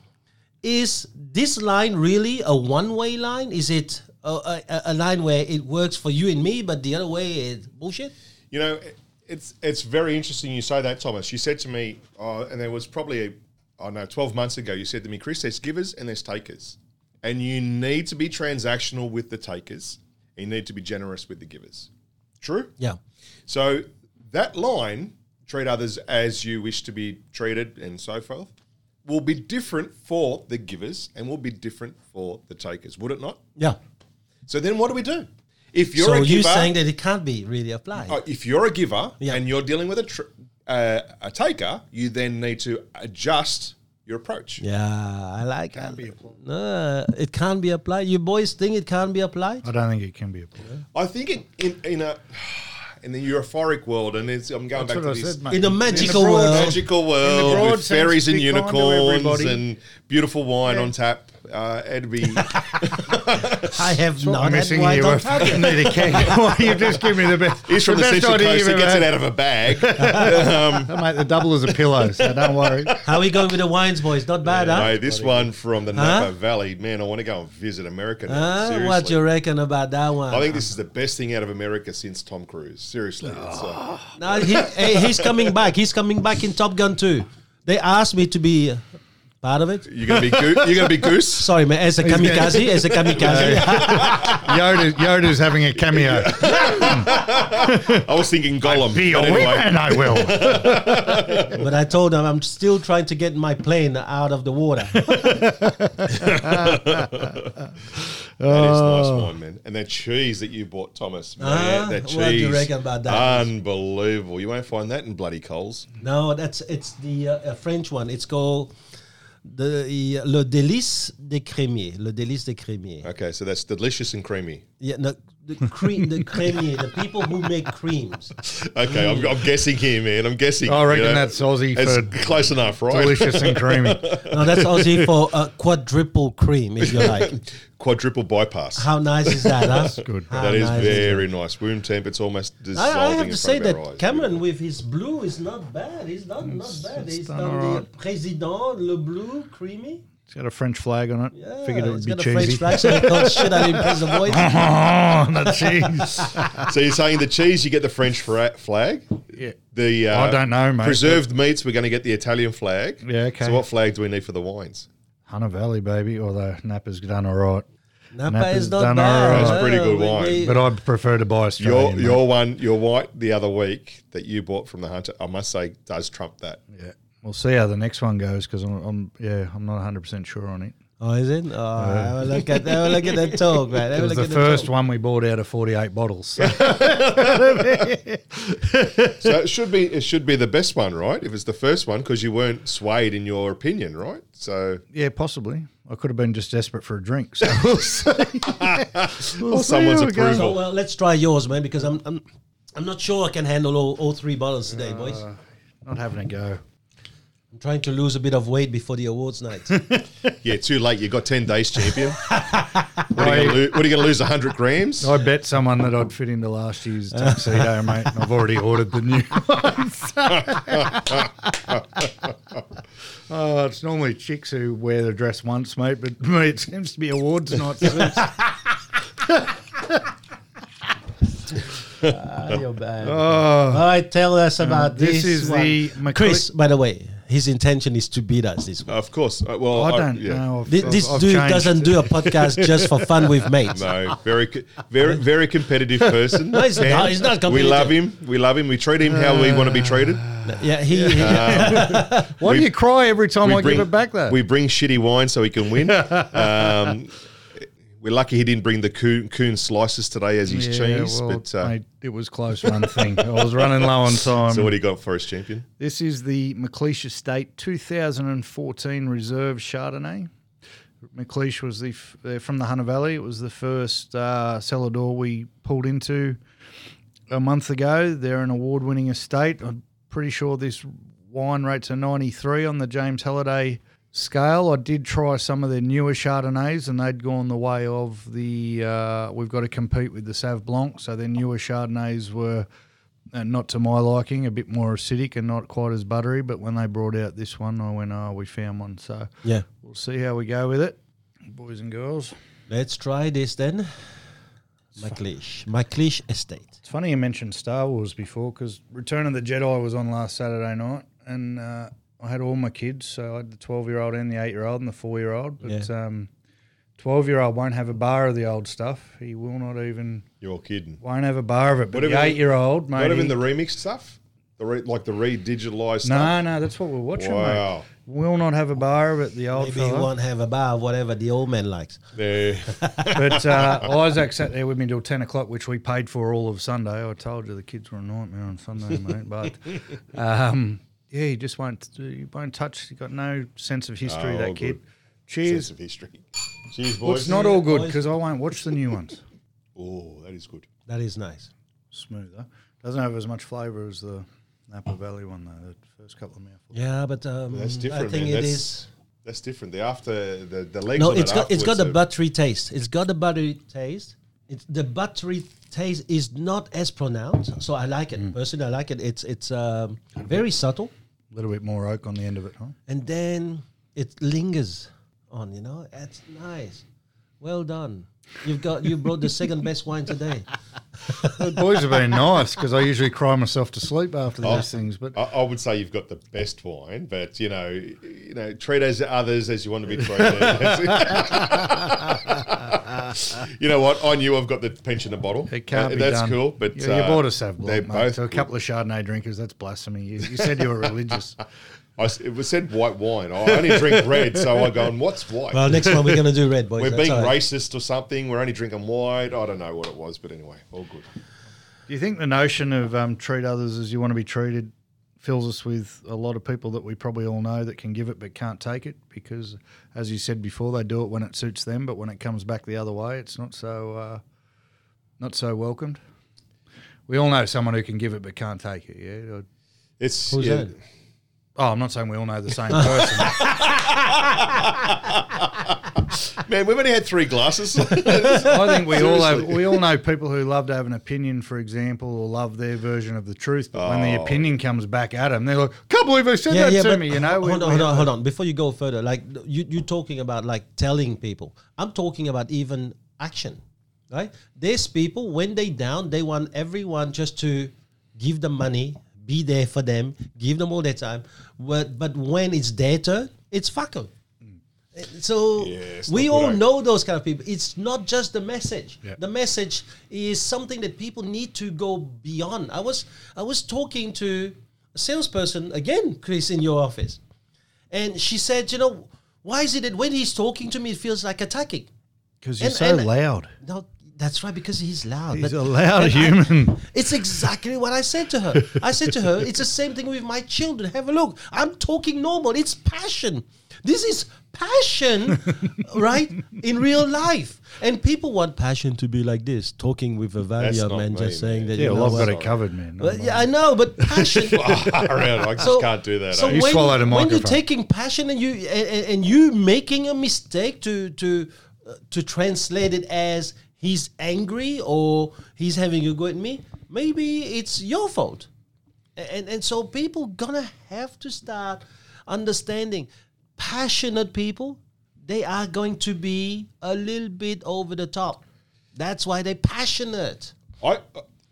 Is this line really a one-way line? Is it Oh, a, a, a line where it works for you and me, but the other way is bullshit? You know, it- it's it's very interesting you say that, Thomas. You said to me, oh, and there was probably, a, I don't know, 12 months ago, you said to me, Chris, there's givers and there's takers. And you need to be transactional with the takers. And you need to be generous with the givers. True? Yeah. So that line, treat others as you wish to be treated and so forth, will be different for the givers and will be different for the takers, would it not? Yeah. So then what do we do? If you're so a you're saying that it can't be really applied? uh, if you're a giver Yeah. and you're dealing with a tr- uh, a taker, you then need to adjust your approach. yeah, I like it. No, it can't be applied. You boys think it can't be applied? I don't think it can be applied. I think in, in, in a in the euphoric world, and it's, I'm going That's back to I this said. In the the magical broad- world. magical world broad with fairies sense, and be kind to unicorns and beautiful wine on tap. Uh, it'd be (laughs) I have What not I'm missing wine here. on I tap fucking yet. need a keg. Why you just give me the best? (laughs) he's from the, best Central idea Coast. you've He gets it out of a bag. (laughs) Oh, mate, the double is a pillow, so don't worry. How are we going with the wines, boys? Not bad, huh? Mate, this one from the Huh? Napa Valley, man, I want to go and visit America. Now. Huh? Seriously. what you reckon about that one? I think this is the best thing out of America since Tom Cruise. Seriously, it's, uh, No, he, hey, he's coming back. He's coming back in Top Gun 2. They asked me to be part of it. you're gonna be goo- you're gonna be goose. (laughs) Sorry, man. As a kamikaze, as a kamikaze. (laughs) Yoda, Yoda's having a cameo. I was thinking Gollum. Be but anyway. and I will. (laughs) but I told him I'm still trying to get my plane out of the water. That is nice wine, man. And that cheese that you bought, Thomas, man, Ah, that what cheese. do you reckon about that? Unbelievable. You won't find that in bloody Coles. no, that's it's the uh, uh, French one. It's called the Le Délice des Crémiers. Le Délice des Crémiers. Okay, so that's delicious and creamy. Yeah, no, the cream, the crémier, the people who make creams. Okay, I'm, I'm guessing here, man. I'm guessing. I reckon you know. that's Aussie It's for close enough, right? delicious and creamy. (laughs) No, that's Aussie for uh, quadruple cream, if you like. Quadruple bypass. How nice is that, huh? That's good. that is very nice. Room temp. It's almost dissolving. I, I have to say front of our that eyes. Cameron with his blue is not bad. He's not not bad. it's He's done done the. Président, le blue, creamy. It's got a French flag on it. Yeah, Figured it would be got a French flag, so he thought, shit, I didn't press the voice. (laughs) Oh, the cheese. So you're saying the cheese, you get the French fra- flag. Yeah. The uh, I don't know, mate. Preserved meats, we're going to get the Italian flag. Yeah, okay. So what flag do we need for the wines? Hunter Valley, baby. Although Napa's done all right. Napa Napa's is not done bad. alright. That's pretty good we- wine. we- But I prefer to buy Your Australian. mate. your one, your white the other week that you bought from the hunter, I must say, does trump that. Yeah. We'll see how the next one goes because I'm, I'm, yeah, I'm not 100 percent sure on it. Oh, is it? Oh, have a look at have a look at that talk, man. It was the first talk. one we bought out of 48 bottles. So. (laughs) So it should be it should be the best one, right? If it's the first one, because you weren't swayed in your opinion, right? So yeah, possibly. I could have been just desperate for a drink. So (laughs) we'll see. We'll Or see someone's how we go. approval. So well, let's try yours, man, because I'm I'm I'm not sure I can handle all, all three bottles today, uh, boys. Not having a go. I'm trying to lose a bit of weight before the awards night. (laughs) yeah, too late. You got ten days, champion. (laughs) what, are you gonna lo- what are you going to lose? hundred grams? I bet someone that I'd fit into last year's tuxedo, mate. and I've already ordered the new (laughs) ones. oh, it's normally chicks who wear the dress once, mate, but me, it seems to be awards night. suits. Ah, you're bad. Oh, All right, tell us about this this. is one. the McLe- Chris. By the way, his intention is to beat us this week. Of course. Uh, well, I don't yeah. know. I've- This, I've- this I've dude doesn't do a podcast just for fun with mates. (laughs) No, very, very, very competitive person. (laughs) No, he's not- he's not We love him. We love him. We treat him how we want to be treated. Yeah, he. he- (laughs) Why do you cry every time we I give it back, though? We bring shitty wine so he can win. um, we're lucky he didn't bring the coon, coon slices today as his cheese. well, but uh, mate, it was close run thing. I was running low on (laughs) time. so what do you got for us, champion? This is the McLeish Estate 2014 Reserve Chardonnay. McLeish was the f- they're from the Hunter Valley. It was the first uh, cellar door we pulled into a month ago. They're an award-winning estate. I'm pretty sure this wine rates a 93 on the James Halliday scale. I did try some of their newer Chardonnays, and they'd gone the way of the. Uh, we've got to compete with the Sauv Blanc, so their newer Chardonnays were uh, not to my liking, a bit more acidic and not quite as buttery. But when they brought out this one, I went, "Oh, we found one." So yeah. we'll see how we go with it, boys and girls. Let's try this then. McLeish. McLeish Estate. It's funny you mentioned Star Wars before because Return of the Jedi was on last Saturday night, and uh, I had all my kids. So I had the twelve-year-old and the eight-year-old and the four-year-old. But Yeah. um, twelve-year-old won't have a bar of the old stuff. He will not even You're kidding. won't have a bar of it. But What the eight-year-old, mate, Not even the remix stuff, the re, like the re-digitalized no, stuff. no, no, that's what we're watching. Mate. Wow. Will not have a bar of it. The old Maybe he fella. won't have a bar of whatever the old man likes. There. (laughs) But uh, Isaac sat there with me till ten o'clock, which we paid for all of Sunday. I told you the kids were a nightmare on Sunday, mate. But (laughs) um, yeah, he just won't. He won't touch. He got no sense of history. Oh, that kid. good. Cheers. Sense of history. Cheers, Well, boys. it's not all good because I won't watch the new ones. (laughs) Oh, that is good. That is nice. Smoother. Doesn't have as much flavour as the Napa Valley one though. The first couple of mouthfuls. Yeah, but um, That's I different, think man. it That's- is. That's different. The after the the legs. No, on it's it got it's got the are- buttery taste. It's got the buttery taste. It's the buttery taste is not as pronounced, so I like it. Personally, I like it. It's it's um, very subtle, A little bit more oak on the end of it, huh? and then it lingers on. You know, it's nice. Well done. You've got you brought the second best wine today. (laughs) The boys have been nice because I usually cry myself to sleep after these things. But I, I would say you've got the best wine, but you know, you know, treat as others as you want to be treated. (laughs) you know what? I knew I've got the pensioner bottle. It can't Uh, be That's done. cool, but you, you uh, bought a Sauv they're Blanc, mate. both So a couple of Chardonnay drinkers, that's blasphemy. You, you said you were (laughs) religious. I s it was said white wine. I only drink red, so I go, and what's white? Well, next one we're gonna do red, boys. We're being all right. racist or something. We're only drinking white. I don't know what it was, but anyway, all good. Do you think the notion of um, treat others as you want to be treated fills us with a lot of people that we probably all know that can give it but can't take it? Because, as you said before, they do it when it suits them, but when it comes back the other way, it's not so uh, not so welcomed. We all know someone who can give it but can't take it. Yeah. It's Who's yeah, that? Oh, I'm not saying we all know the same person. (laughs) man. We've only had three glasses. (laughs) I think we all have, we all know people who love to have an opinion, for example, or love their version of the truth. But when the Oh. opinion comes back at them, they're like, "Can't believe they said that to me." You know, hold We- on, we hold on, hold on. Before you go further, like you you talking about like telling people. I'm talking about even action, right? There's people when they down, they want everyone just to give them money, be there for them, give them all their time. But but when it's their turn, it's fuck 'em. Mm. So Yeah, we not all good, know those kind of people. It's not just the message. Yeah. The message is something that people need to go beyond. I was I was talking to a salesperson again, Chris, in your office, and she said, you know, Why is it that when he's talking to me, it feels like attacking? Because you're And- so and- loud. No, that's right because he's loud. He's but- a loud and I- human. it's exactly what I said to her. I said to her, it's the same thing with my children. Have a look. I'm talking normal. It's passion. This is passion, (laughs) right? In real life. And people want passion to be like this, talking with a That's Valium not and me, just saying man. that, Yeah, you know well, I've got it covered, man. Well, yeah, I know, but passion. (laughs) Around, I just So- can't do that. So eh? You when, swallowed a when you're taking passion and you and, and- and you making a mistake to to uh, to translate it as he's angry or he's having a go at me, maybe it's your fault. And and so people gonna have to start understanding passionate people. They are going to be a little bit over the top. That's why they're passionate. I,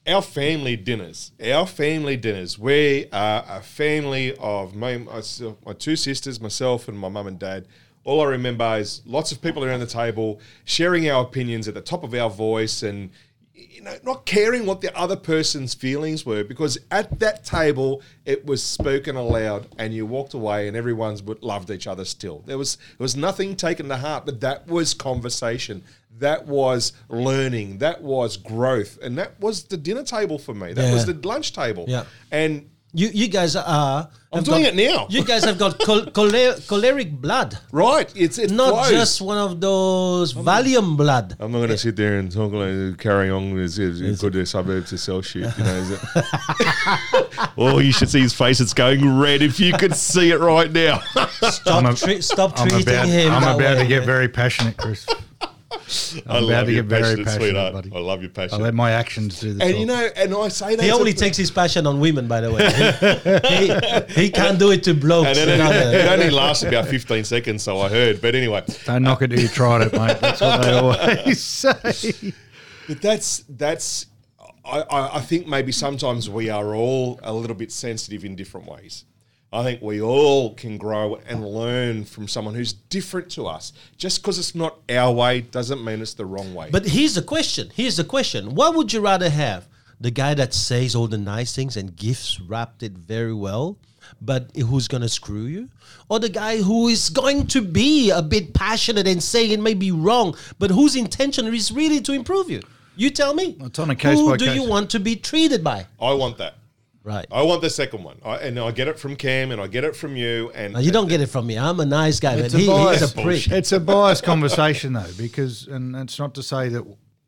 our family dinners, our family dinners, we are a family of my, my two sisters, myself, and my mum and dad. All I remember is lots of people around the table sharing our opinions at the top of our voice and you know, not caring what the other person's feelings were because at that table it was spoken aloud and you walked away and everyone's loved each other still. There was there was nothing taken to heart, but that was conversation. That was learning. That was growth. And that was the dinner table for me. That was the lunch table. Yeah. And You you guys are. I'm doing got- it now. You guys have got chol- (laughs) choler- choleric blood. right, it's it not flows. just one of those Valium blood. I'm not going to sit there and talk like carry on as if go to the suburbs to sell shit. You know, is it? (laughs) (laughs) oh, you should see his face; it's going red. If you could see it right now. Stop, a- tre- stop treating about, him. I'm that about way, to get man. very passionate, Chris. I I'm about love to your get very passionate, passionate, sweetheart. buddy. I love your passion. I passion. let my actions do the and talk. you know, and I say that He to- only takes his passion on women, by the way. (laughs) he, he can't do it to blokes. and it, you it only lasts about 15 seconds, so I heard. But anyway, Don't knock it till you tried it, mate. That's what they always (laughs) say. But that's that's. I, I, I think maybe sometimes we are all a little bit sensitive in different ways. I think we all can grow and learn from someone who's different to us. Just because it's not our way doesn't mean it's the wrong way. But here's the question. Here's the question. What would you rather have? The guy that says all the nice things and gifts wrapped it very well, but who's gonna screw you? Or the guy who is going to be a bit passionate and say it may be wrong, but whose intention is really to improve you? You tell me. It's on a case Who by do case. you want to be treated by? I want that. Right. I want the second one, I, and I get it from Cam, and I get it from you. And Now, you don't get it from me. I'm a nice guy, It's a He, he's bias. a prick. It's a biased conversation though, because and it's not to say that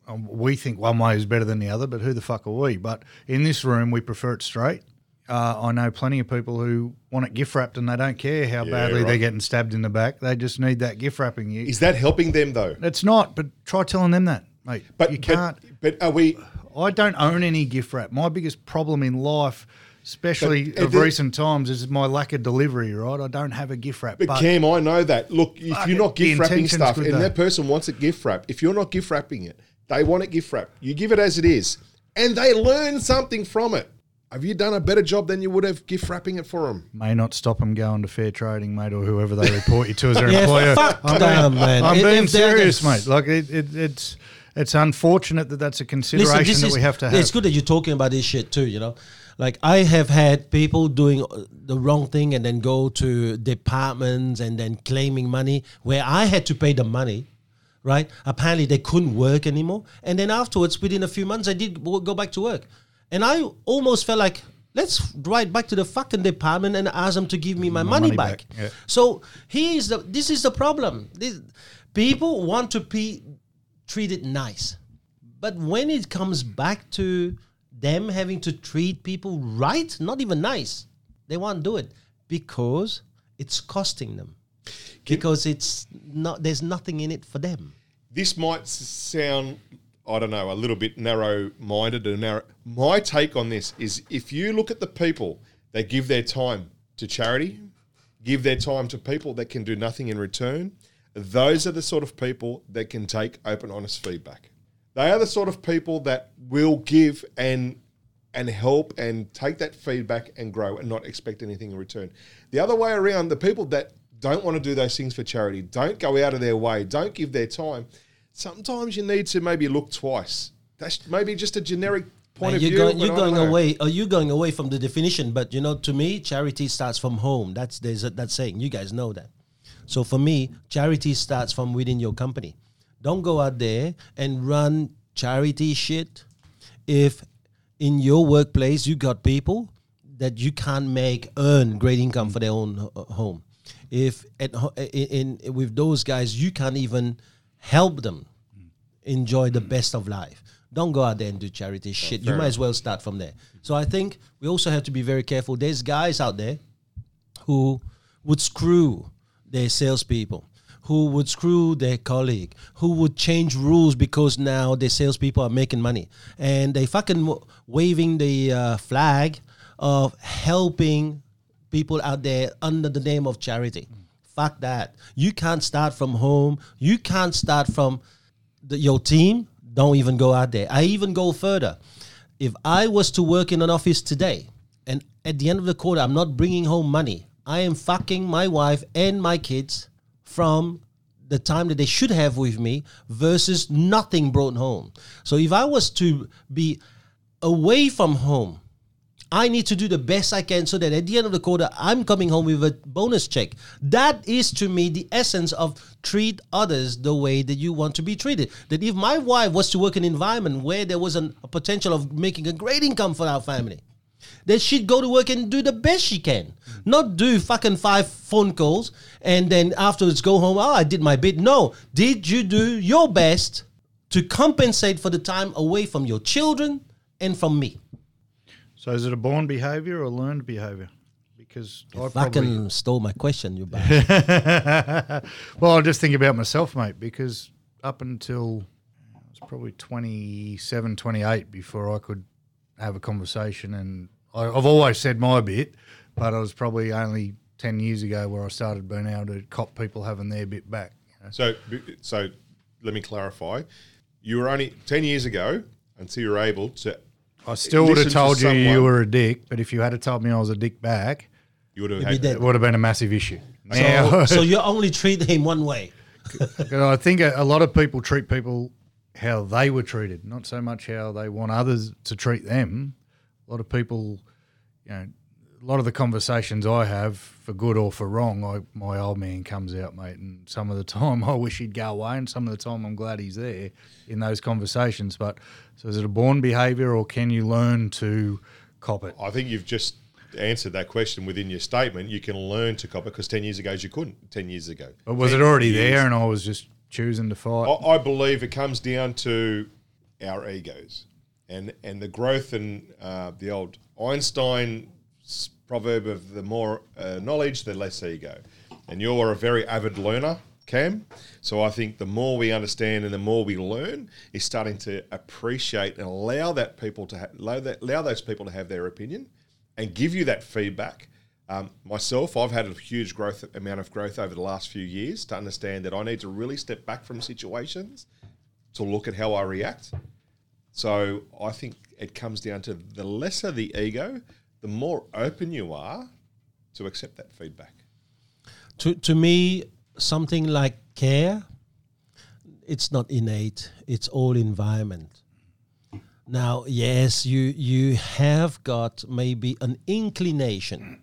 um, we think one way is better than the other, but who the fuck are we? But in this room, we prefer it straight. Uh, I know plenty of people who want it gift wrapped and they don't care how badly right. they're getting stabbed in the back. They just need that gift wrapping. You, Is that helping them though? it's not, but try telling them that, mate. But you can't. But, are we? I don't own any gift wrap. My biggest problem in life, especially But, of the- recent times, is my lack of delivery. Right, I don't have a gift wrap. But, Cam, I know that. Look, if you're not the gift wrapping stuff, and though. that person wants it gift wrap, if you're not gift wrapping it, they want it gift wrapped. You give it as it is, and they learn something from it. Have you done a better job than you would have gift wrapping it for them? may not stop them going to fair trading, mate, or whoever they report you to as their (laughs) Yeah, employer. fuck (laughs) I'm them, being, man. I'm If- being serious, mate. Like it, it, it's it's unfortunate that that's a consideration that we have to have. It's good that you're talking about this shit too. You know, like I have had people doing uh, the wrong thing and then go to departments and then claiming money where I had to pay the money. Right? Apparently they couldn't work anymore, and then afterwards, within a few months, I did go back to work, and I almost felt like. Let's write back to the fucking department and ask them to give me my, money, money back. back, yeah. So here's the this is the problem. This, people want to be treated nice. But when it comes back to them having to treat people right, not even nice, they won't do it because it's costing them. Because it's not there's nothing in it for them. This might sound, I don't know, a little bit narrow-minded and narrow. My take on this is if you look at the people that give their time to charity, give their time to people that can do nothing in return, those are the sort of people that can take open, honest feedback. They are the sort of people that will give and and help and take that feedback and grow and not expect anything in return. The other way around, the people that don't want to do those things for charity, don't go out of their way, don't give their time. Sometimes you need to maybe look twice. That's maybe just a generic point Man, of you're view. going, you're going away. Uh, are you going away from the definition? But you know, to me, charity starts from home. That's there's a, that saying. You guys know that. So for me, charity starts from within your company. Don't go out there and run charity shit if in your workplace you got people that you can't make earn great income for their own home. If at ho- in, in with those guys you can't even help them enjoy the best of life. Don't go out there and do charity shit. You might as well start from there. So I think we also have to be very careful. There's guys out there who would screw their salespeople, who would screw their colleague, who would change rules because now their salespeople are making money, and they fucking waving the uh, flag of helping people out there under the name of charity. Fuck that. You can't start from home. You can't start from the, your team. Don't even go out there. I even go further. If I was to work in an office today, and at the end of the quarter, I'm not bringing home money, I am fucking my wife and my kids from the time that they should have with me versus nothing brought home. So if I was to be away from home, I need to do the best I can so that at the end of the quarter, I'm coming home with a bonus check. That is to me the essence of treat others the way that you want to be treated. That if my wife was to work in an environment where there was an, a potential of making a great income for our family, then she'd go to work and do the best she can. Not do fucking five phone calls and then afterwards go home, oh, I did my bit. No. Did you do your best to compensate for the time away from your children and from me? So is it a born behaviour or learned behaviour? Because I Fucking probably stole my question, you (laughs) bastard. well, I just think about myself, mate, because up until I was probably 27, 28 before I could have a conversation. And I, I've always said my bit, but I was probably only 10 years ago where I started being able to cop people having their bit back. you know. So, so let me clarify. You were only ten years ago until you were able to. I still would have listen to told you you were a dick, but if you had told me I was a dick back, You would have had. it would have been a massive issue. So, Now, (laughs) so you only treat him one way. (laughs) I think a, a lot of people treat people how they were treated, not so much how they want others to treat them. A lot of people, you know, a lot of the conversations I have, for good or for wrong, I, my old man comes out, mate, and some of the (laughs) time I wish he'd go away, and some of the time I'm glad he's there in those conversations. But so is it a born behaviour, or can you learn to cop it? I think you've just answered that question within your statement. You can learn to cop it because ten years ago you couldn't. Ten years ago, Or was it already years. there, and I was just choosing to fight? I, I believe it comes down to our egos and and the growth and uh, the old Einstein proverb of the more uh, knowledge, the less ego. And you're a very avid learner, Cam. So I think the more we understand and the more we learn, is starting to appreciate and allow that people to ha- allow that allow those people to have their opinion and give you that feedback. Um, myself, I've had a huge growth amount of growth over the last few years to understand that I need to really step back from situations to look at how I react. So I think it comes down to the lesser the ego, the more open you are to accept that feedback. To, to me, something like care, it's not innate, it's all environment. Now, yes, you you have got maybe an inclination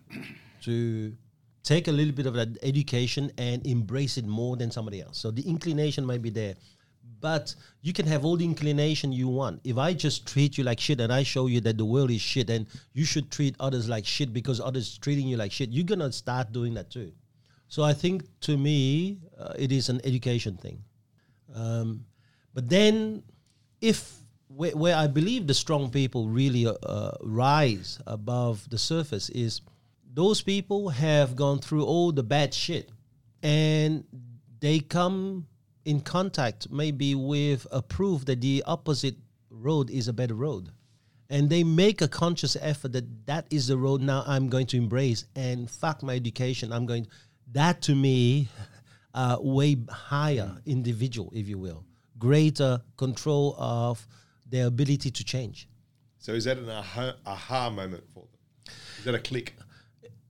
to take a little bit of that education and embrace it more than somebody else. So the inclination might be there. But you can have all the inclination you want. If I just treat you like shit and I show you that the world is shit and you should treat others like shit because others treating you like shit, you're gonna start doing that too. So I think to me, uh, it is an education thing. Um, but then, if where, where I believe the strong people really uh, rise above the surface is those people have gone through all the bad shit, and they come in contact maybe with a proof that the opposite road is a better road and they make a conscious effort that that is the road now I'm going to embrace and fuck my education. I'm going that to me, (laughs) uh, way higher individual, if you will, greater control of their ability to change. So is that an aha, aha moment for them? Is that a click?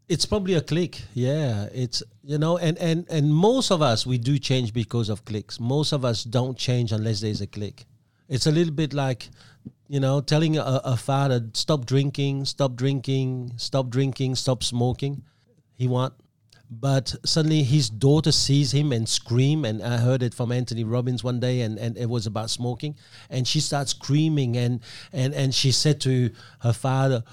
It's probably a click, yeah. It's you know, and and and most of us we do change because of clicks. Most of us don't change unless there's a click. It's a little bit like, you know, telling a, a father stop drinking, stop drinking, stop drinking, stop smoking. He want But suddenly his daughter sees him and scream, and I heard it from Anthony Robbins one day, and, and it was about smoking, and she starts screaming, and and and she said to her father,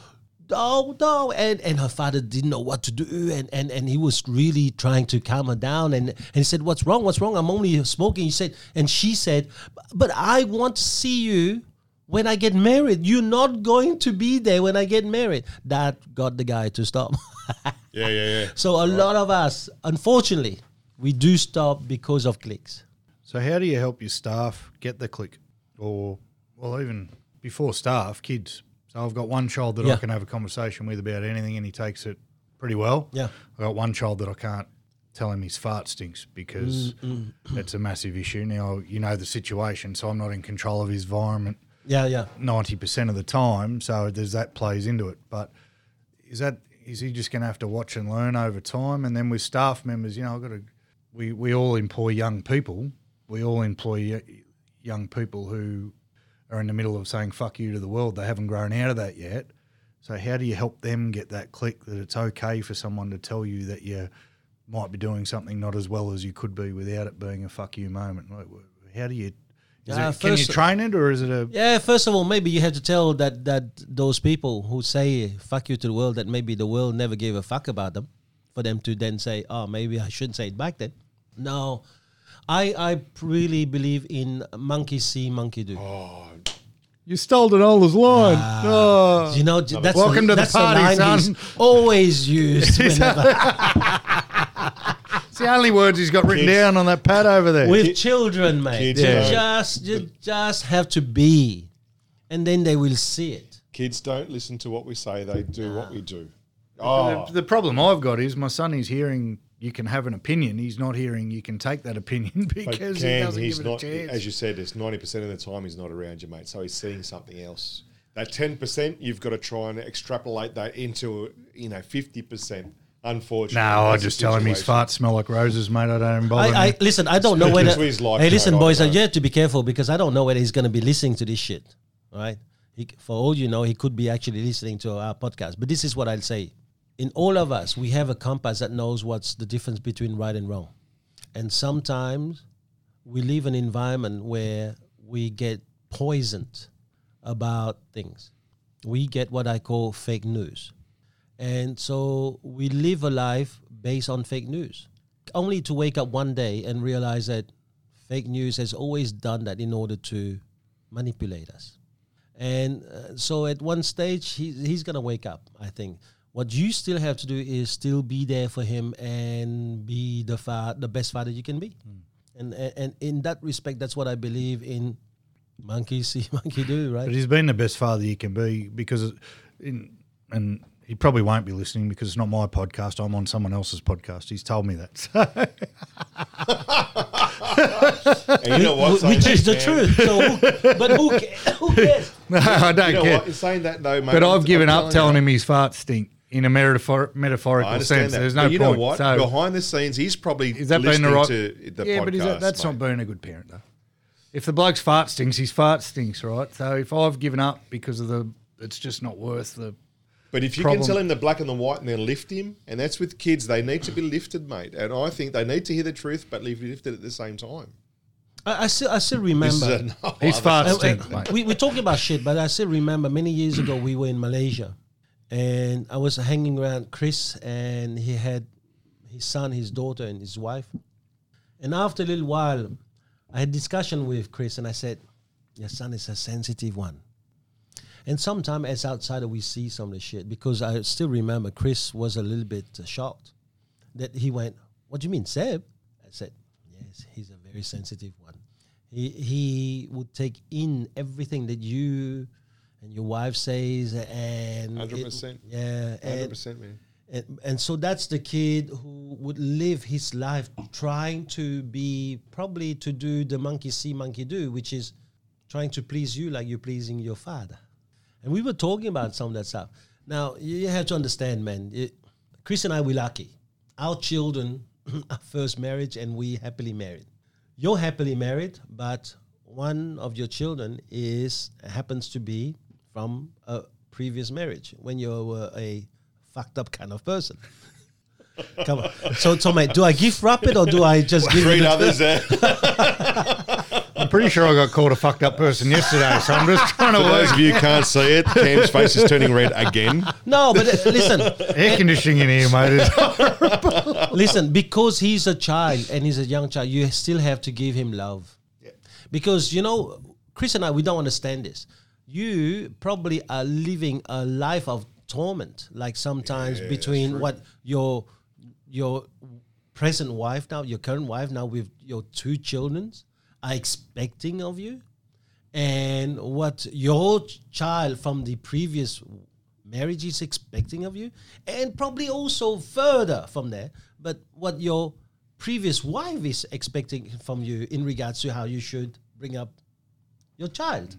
no, no, and and her father didn't know what to do, and and and he was really trying to calm her down, and and he said, "What's wrong? What's wrong? I'm only smoking." He said, and she said, "But I want to see you." When I get married, you're not going to be there when I get married. That got the guy to stop. (laughs) Yeah, yeah, yeah. so a lot of us, unfortunately, we do stop because of clicks. So how do you help your staff get the click, or well, even before staff, kids? So I've got one child that I can have a conversation with about anything, and he takes it pretty well. Yeah. I got one child that I can't tell him his fart stinks because Mm, it's a massive issue. Now you know the situation, so I'm not in control of his environment Yeah, yeah. ninety percent of the time. So there's that plays into it. But is that is he just going to have to watch and learn over time? And then with staff members, you know, I've got to. We we all employ young people. We all employ young people who are in the middle of saying "fuck you" to the world. They haven't grown out of that yet. So how do you help them get that click that it's okay for someone to tell you that you might be doing something not as well as you could be without it being a "fuck you" moment? How do you? Is Uh, it, can you train it, or is it a? Yeah, first of all, maybe you have to tell that that those people who say "fuck you" to the world that maybe the world never gave a fuck about them, for them to then say, "Oh, maybe I shouldn't say it back then." No, I I really believe in monkey see, monkey do. Oh. You stole Donola's line. Ah. Oh. You know, j- that's Welcome to the that's party, 90s, son. Always used (laughs) It's the only words he's got written Kids. down on that pad over there. with children, mate. Kids You don't- just you just have to be, and then they will see it. Kids don't listen to what we say; they do what we do. the, Oh, the problem I've got is my son is hearing you can have an opinion. He's not hearing you can take that opinion (laughs) but because he doesn't he's give it not. a chance. As you said, it's ninety percent of the time he's not around you, mate. So he's seeing something else. That ten percent, you've got to try and extrapolate that into you know fifty percent. Unfortunately, no, I that's just tell him his situation. farts smell like roses, mate. I don't bother I, I listen. I don't know whether. life, hey, listen, mate, boys. don't You have to be careful because I don't know whether he's going to be listening to this shit. All right. He, for all you know, he could be actually listening to our podcast. But this is what I'll say: in all of us, we have a compass that knows what's the difference between right and wrong, and sometimes we live in an environment where we get poisoned about things. We get what I call fake news. And so we live a life based on fake news, only to wake up one day and realize that fake news has always done that in order to manipulate us. And uh, so at one stage, he, he's going to wake up, I think. What you still have to do is still be there for him and be the fa- the best father you can be. Hmm. And, and and in that respect, that's what I believe in. Monkey see, (laughs) monkey do, right? But he's been the best father you can be because, in, and he probably won't be listening because it's not my podcast. I'm on someone else's podcast. He's told me that. (laughs) So you know what? Which that, is the Cam, truth. So, who, but who, who (laughs) cares? no, I don't You know care. what? In saying that though, mate, But I'm- I've given I'm up telling you, him his farts stink in a metaphor- metaphorical I sense. that. There's no but you point. know what? So, Behind the scenes, he's probably is that being listening the right? to the yeah, podcast. but is that, that's mate. not being a good parent though. If the bloke's fart stinks, his fart stinks, right? So if I've given up because of the, it's just not worth the. But if you problem. can tell him the black and the white and then lift him, and that's with kids, they need to be lifted, mate. And I think they need to hear the truth, but be lifted at the same time. I, I still, I still This is remember. a no His other- farts stink, uh, mate. we, we're talking about shit, but I still remember many years ago we were in Malaysia, and I was hanging around Chris, and he had his son, his daughter, and his wife. And after a little while, I had discussion with Chris, and I said, "Your son is a sensitive one." And sometimes, as outsider, we see some of the shit because I still remember Chris was a little bit uh, shocked that he went, "What do you mean, Seb?" I said, "Yes, he's a very sensitive one. He he would take in everything that you and your wife says, and 100%. yeah, Hundred and, percent, man. and and so that's the kid who would live his life trying to be probably to do the monkey see, monkey do, which is trying to please you like you're pleasing your father. And we were talking about some of that stuff. Now you have to understand, man. It, Chris and I were lucky. Our children, (clears throat) our first marriage, and we happily married. You're happily married, but one of your children is happens to be from a previous marriage when you were a fucked up kind of person. (laughs) Come on. So, so mate, do I gift wrap it or do I just give Treat it? others there. (laughs) I'm pretty sure I got called a fucked up person yesterday, so I'm just trying to For those of you can't see it, Cam's face is turning red again. No, but uh, listen, Air conditioning in here, mate. is- (laughs) listen. Because he's a child and he's a young child, you still have to give him love. yeah. Because you know, Chris and I, we don't understand this. You probably are living a life of torment, like sometimes between what your your present wife now, your current wife now with your two children are expecting of you, and what your child from the previous marriage is expecting of you, and probably also further from there, but what your previous wife is expecting from you in regards to how you should bring up your child.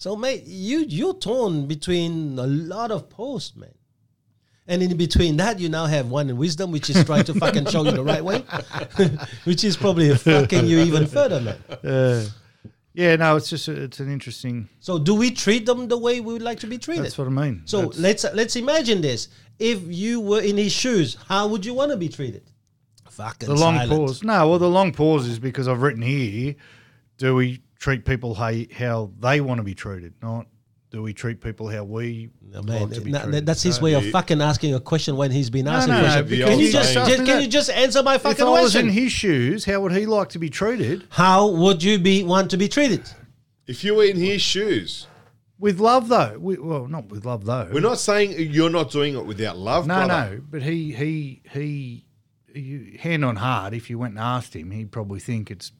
So, mate, you you're torn between a lot of posts, man. And in between that, you now have one in wisdom, which is trying to fucking show you the right way, (laughs) which is probably fucking you even further, man. Uh, yeah, no, it's just a, it's an interesting. So, do we treat them the way we would like to be treated? That's what I mean. So That's- let's let's imagine this. If you were in his shoes, how would you want to be treated? Fucking the long silent. pause. No, well, the long pause is because I've written here. Do we treat people how, how they want to be treated? Not do we treat people how we No, man, like to be na- treated? that's his So- way of fucking asking a question when he's been asking no, a no, question. because Can you just, just can that. you just answer my If fucking I was question? in his shoes, how would he like to be treated? how would you be want to be treated? If you were in his shoes, With love, though. We, well, not with love, though. we're not saying you're not doing it without love, No, brother. no, but he he he, you, hand on heart. If you went and asked him, he'd probably think it's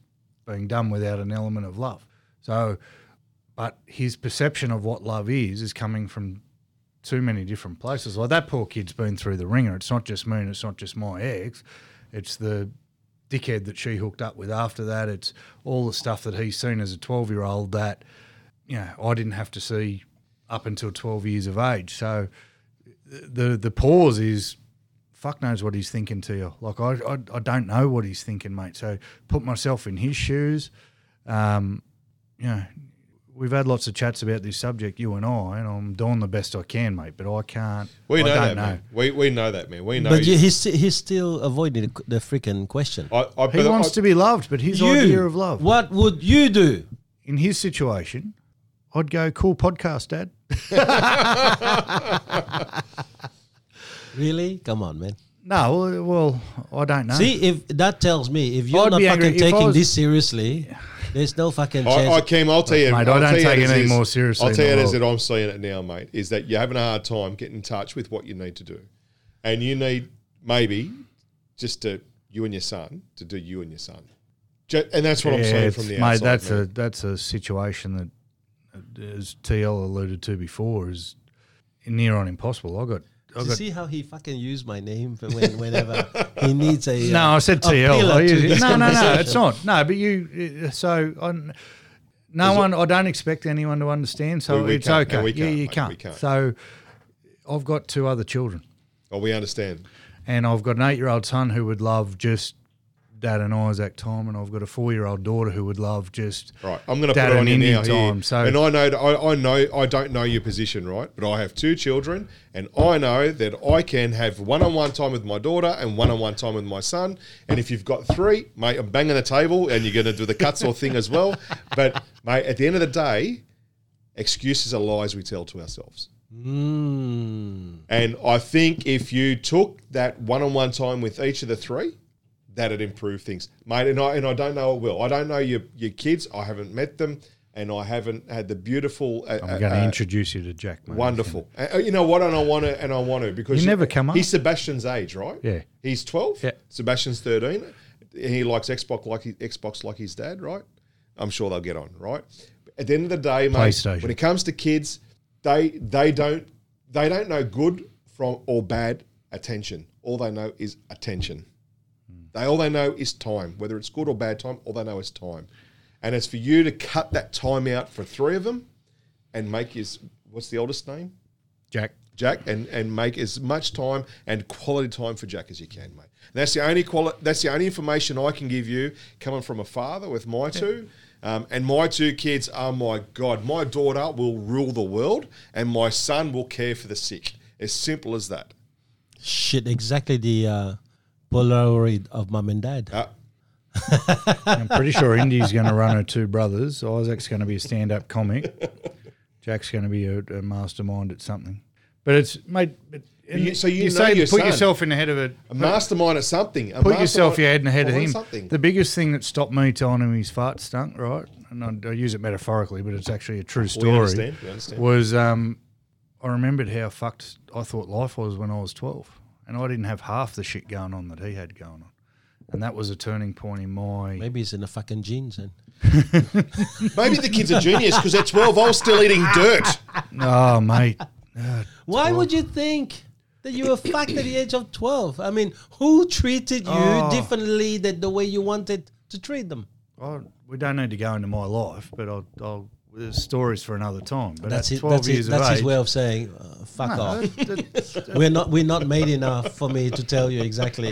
being done without an element of love. So, but his perception of what love is is coming from too many different places. Like that poor kid's been through the ringer. It's not just me, and it's not just my ex. It's the dickhead that she hooked up with after that. It's all the stuff that he's seen as a twelve year old that you know I didn't have to see up until twelve years of age. So the the pause is fuck knows what he's thinking to you. Like I, I, I don't know what he's thinking, mate. So put myself in his shoes. Um, you know, we've had lots of chats about this subject, you and I, and I'm doing the best I can, mate. But I can't. We I know don't that, man. We, we know that, man. We know. But you- you, he's he's still avoiding the, the freaking question. I, I, He wants I- to be loved, but his you, idea of love. What would you do? In his situation, I'd go, cool podcast, Dad. (laughs) (laughs) Really? Come on, man. No, well, well, I don't know. See, if that tells me if you're I'd not be fucking if I taking was- this seriously, (sighs) there's no fucking chance. I, Cam, I'll tell you, Mate, I I'll don't tell you take as it any is- more seriously I'll tell in you the as world. that I'm seeing it now, mate. Is that you're having a hard time getting in touch with what you need to do, and you need maybe just to you and your son to do you and your son, Ju- and that's what I'm Yeah, saying it's- from the mate, outside. that's man. a that's a situation that, uh, as TL alluded to before, is near on impossible. I got, I Do you got. see how he fucking used my name for when, whenever he needs a. (laughs) No, uh, I said TL. pillar I to use- this (laughs) no, no, no, it's not. No, but you. uh, So on. No one. I don't expect anyone to understand. So We- we it's can't, okay. and we yeah, can't, you mate, can't. we can't. So I've got two other children, Oh, we understand. and I've got an eight-year-old son who would love just dad and Isaac time, and I've got a four-year-old daughter who would love just Right, I'm going to Dad put on and you Indian now here. time, so- and I know, I, I know, I don't know your position, right? But I have two children, and I know that I can have one-on-one time with my daughter and one-on-one time with my son. And if you've got three, mate, I'm banging the table, and you're going to do the cuts or thing as well. (laughs) But mate, at the end of the day, excuses are lies we tell to ourselves. Mm. And I think if you took that one-on-one time with each of the three, that'd improve things, mate. And I and I don't know it will. I don't know your your kids. I haven't met them, and I haven't had the beautiful. Uh, I'm uh, going to uh, introduce you to Jack. Mate. Wonderful. Uh, you know what? And I want to. And I want to because You never come up. He's Sebastian's age, right? Yeah. He's twelve. Yeah. Sebastian's thirteen. He likes Xbox like he, Xbox like his dad, right? I'm sure they'll get on, right? At the end of the day, mate, when it comes to kids, they they don't they don't know good from or bad attention. All they know is attention. They all they know is time, whether it's good or bad time. All they know is time, and it's for you to cut that time out for three of them, and make his what's the oldest name, Jack. Jack, and and make as much time and quality time for Jack as you can, mate. And that's the only quali- That's the only information I can give you coming from a father with my two. Um, and my two kids are my God. My daughter will rule the world, and my son will care for the sick. As simple as that. Shit, exactly the uh, Polaroid of mum and dad. Uh, I'm pretty sure Indy's going to run her two brothers. Isaac's going to be a stand-up comic. Jack's going to be a, a mastermind at something. But it's mate. It, you- so you know say your put son. yourself in the head of it. a mastermind at something. A Put yourself mastermind- your head in the head of him. Something. The biggest thing that stopped me telling him his fart stunk, right? And I, I use it metaphorically, but it's actually a true story. understand, we understand. Was um, I remembered how fucked I thought life was when I was twelve, and I didn't have half the shit going on that he had going on, and that was a turning point in my. Maybe he's in the fucking genes. (laughs) And Maybe the kids are genius because they're 12. I was still eating dirt. (laughs) Oh, mate. (laughs) why would you think that you were fucked at the age of twelve? I mean, who treated you Oh. differently than the way you wanted to treat them? I, we don't need to go into my life, but I'll, I'll there's stories for another time. But That's at it. 12 That's, years it, that's of his age, way of saying, uh, "Fuck No, off." that- (laughs) that- we're not we're not made enough for me to tell you exactly.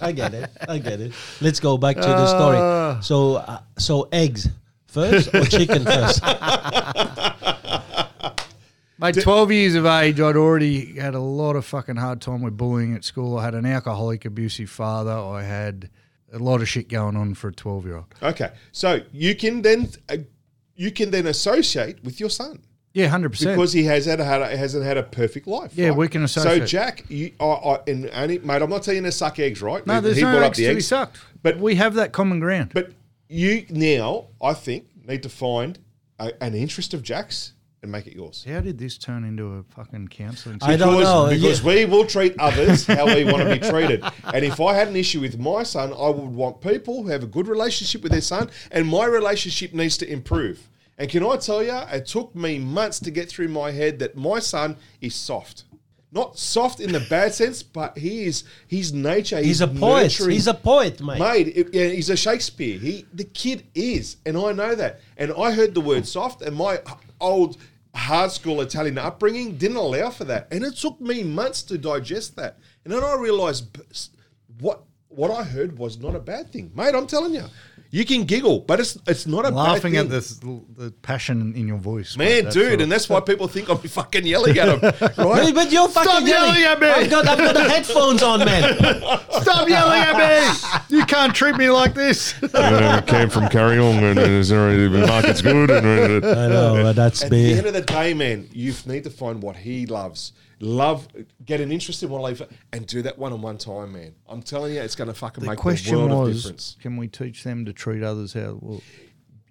I get it. I get it. Let's go back to the Ah. story. So uh, so eggs first or chicken (laughs) first? Mate, 12 years of age, I'd already had a lot of fucking hard time with bullying at school. I had an alcoholic, abusive father. I had a lot of shit going on for a 12 year old. Okay, so you can then uh, you can then associate with your son Yeah, 100%. because he has had a, had a, hasn't had a perfect life. Yeah, right? we can associate. So. Jack, you, I, I, and only, mate, I'm not telling you to suck eggs, right? no, there's he no brought eggs to be sucked. But- But we have that common ground. But you now, I think, need to find a, an interest of Jack's and make it yours. How did this turn into a fucking counselling I don't Because, know. because Yeah. we will treat others (laughs) how we want to be treated. And if I had an issue with my son, I would want people who have a good relationship with their son, and my relationship needs to improve. And can I tell you, it took me months to get through my head that my son is soft. Not soft in the bad sense, but he is his nature. He's a poet. nurturing. He's a poet, mate. Mate, it- yeah, he's a Shakespeare. He, the kid is, and I know that. And I heard the word soft, and my old hard school Italian upbringing didn't allow for that. And it took me months to digest that. And then I realised what what I heard was not a bad thing, mate. I'm telling you, you can giggle, but it's it's not a Laughing bad at thing. the, the passion in your voice. Man, that's dude, all. and that's why people think I'm fucking yelling at him, Hey, (laughs) right? but you're fucking Stop yelling at me. I've got, I've got the headphones on, man. (laughs) Stop yelling at me! You can't treat me like this. (laughs) uh, came from Carry On and is already the market's good and I know, but that's At the end me. of the day, man, you need to find what he loves. Love, get an interest in what life, and do that one on one time, man. I'm telling you, it's going to fucking The make question the world of was, difference. can we teach them to treat others how? Well,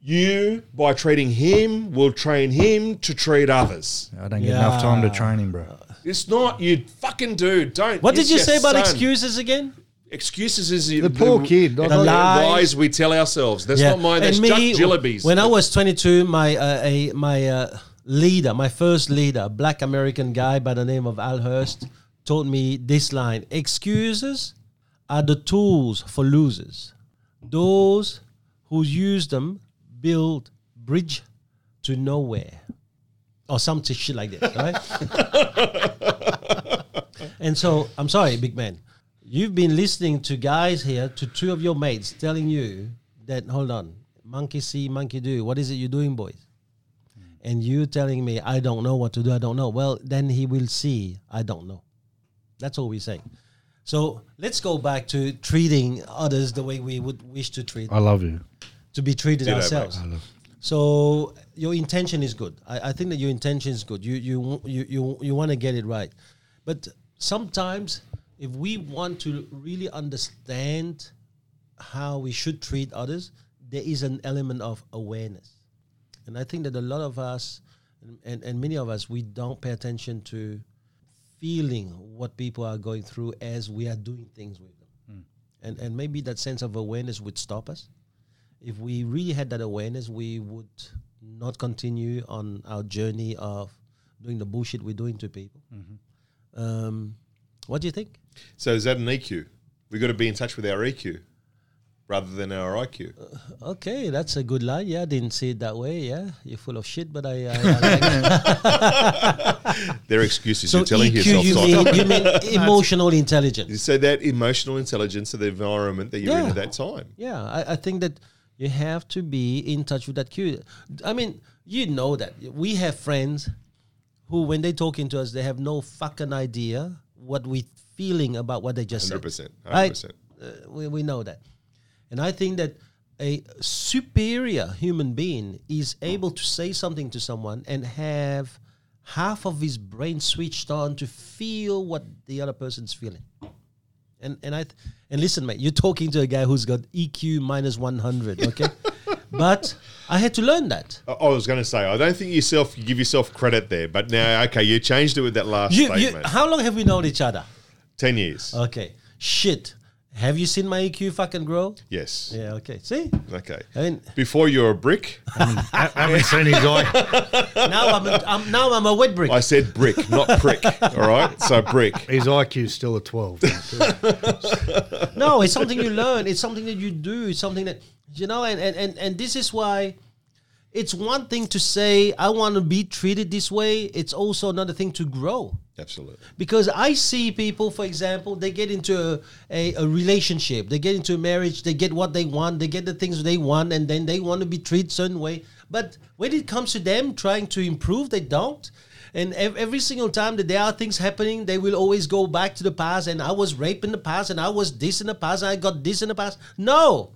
You, by treating him, will train him to treat others. I don't get enough time to train him, bro. It's not you, fucking dude. Don't. What did you say about son. excuses again? Excuses is The poor kid. The, The lies. lies we tell ourselves. That's not mine. That's And Chuck me, Jillaby's. When I was 22, my uh, a, my uh, leader, my first leader, a black American guy by the name of Al Hurst, told me this line: "Excuses are the tools for losers. Those who use them build bridge to nowhere." Or some shit like that, right? (laughs) and so, I'm sorry, big man. You've been listening to guys here, to two of your mates, telling you that, hold on, monkey see, monkey do. What is it you're doing, boys? And you telling me, I don't know what to do, I don't know. Well, then he will see, I don't know. That's all we're saying. So let's go back to treating others the way we would wish to treat, I love you. to be treated Ditto, ourselves. So your intention is good. I, I think that your intention is good. You you you you, you want to get it right, but sometimes if we want to really understand how we should treat others, there is an element of awareness, and I think that a lot of us and, and, and many of us we don't pay attention to feeling what people are going through as we are doing things with them, and and maybe that sense of awareness would stop us if we really had that awareness, we would not continue on our journey of doing the bullshit we're doing to people. Um, what do you think? so is that an EQ? We've got to be in touch with our EQ rather than our IQ. Okay, that's a good line. Yeah, I didn't see it that way. Yeah, you're full of shit, but I. I, I (laughs) like (laughs) Their excuses. so you're telling EQ, yourself. you mean you (laughs) mean emotional intelligence? So that emotional intelligence of the environment that you're in at that time. Yeah, I, I think that you have to be in touch with that cue. I mean, you know that we have friends who, when they're talking to us, they have no fucking idea what we're feeling about what they just said. 100%. 100%. Right? Uh, we, we know that. And I think that a superior human being is able to say something to someone and have half of his brain switched on to feel what the other person's feeling. And and I th- and listen, mate, you're talking to a guy who's got EQ minus 100, okay? (laughs) but I had to learn that. I I was going to say, I don't think yourself you give yourself credit there, but now, okay, you changed it with that last You, you, statement. how long have we known each other? 10 years. Okay. Shit. Have you seen my EQ fucking grow? yes. Yeah, okay. See? Okay. I mean, Before you were a brick, I haven't seen his (laughs) eye. now I'm, a, I'm now I'm a wet brick. I said brick, not prick. All right? So brick. His IQ's still a 12. (laughs) No, it's something you learn. It's something that you do. It's something that you know, and and and, and this is why it's one thing to say I want to be treated this way. It's also another thing to grow. Absolutely. Because I see people, for example, they get into a, a, a relationship, they get into a marriage, they get what they want, they get the things they want, and then they want to be treated certain way. But when it comes to them trying to improve, they don't. And ev- every single time that there are things happening, they will always go back to the past. And I was raped in the past, and I was this in the past, I got this in the past. No,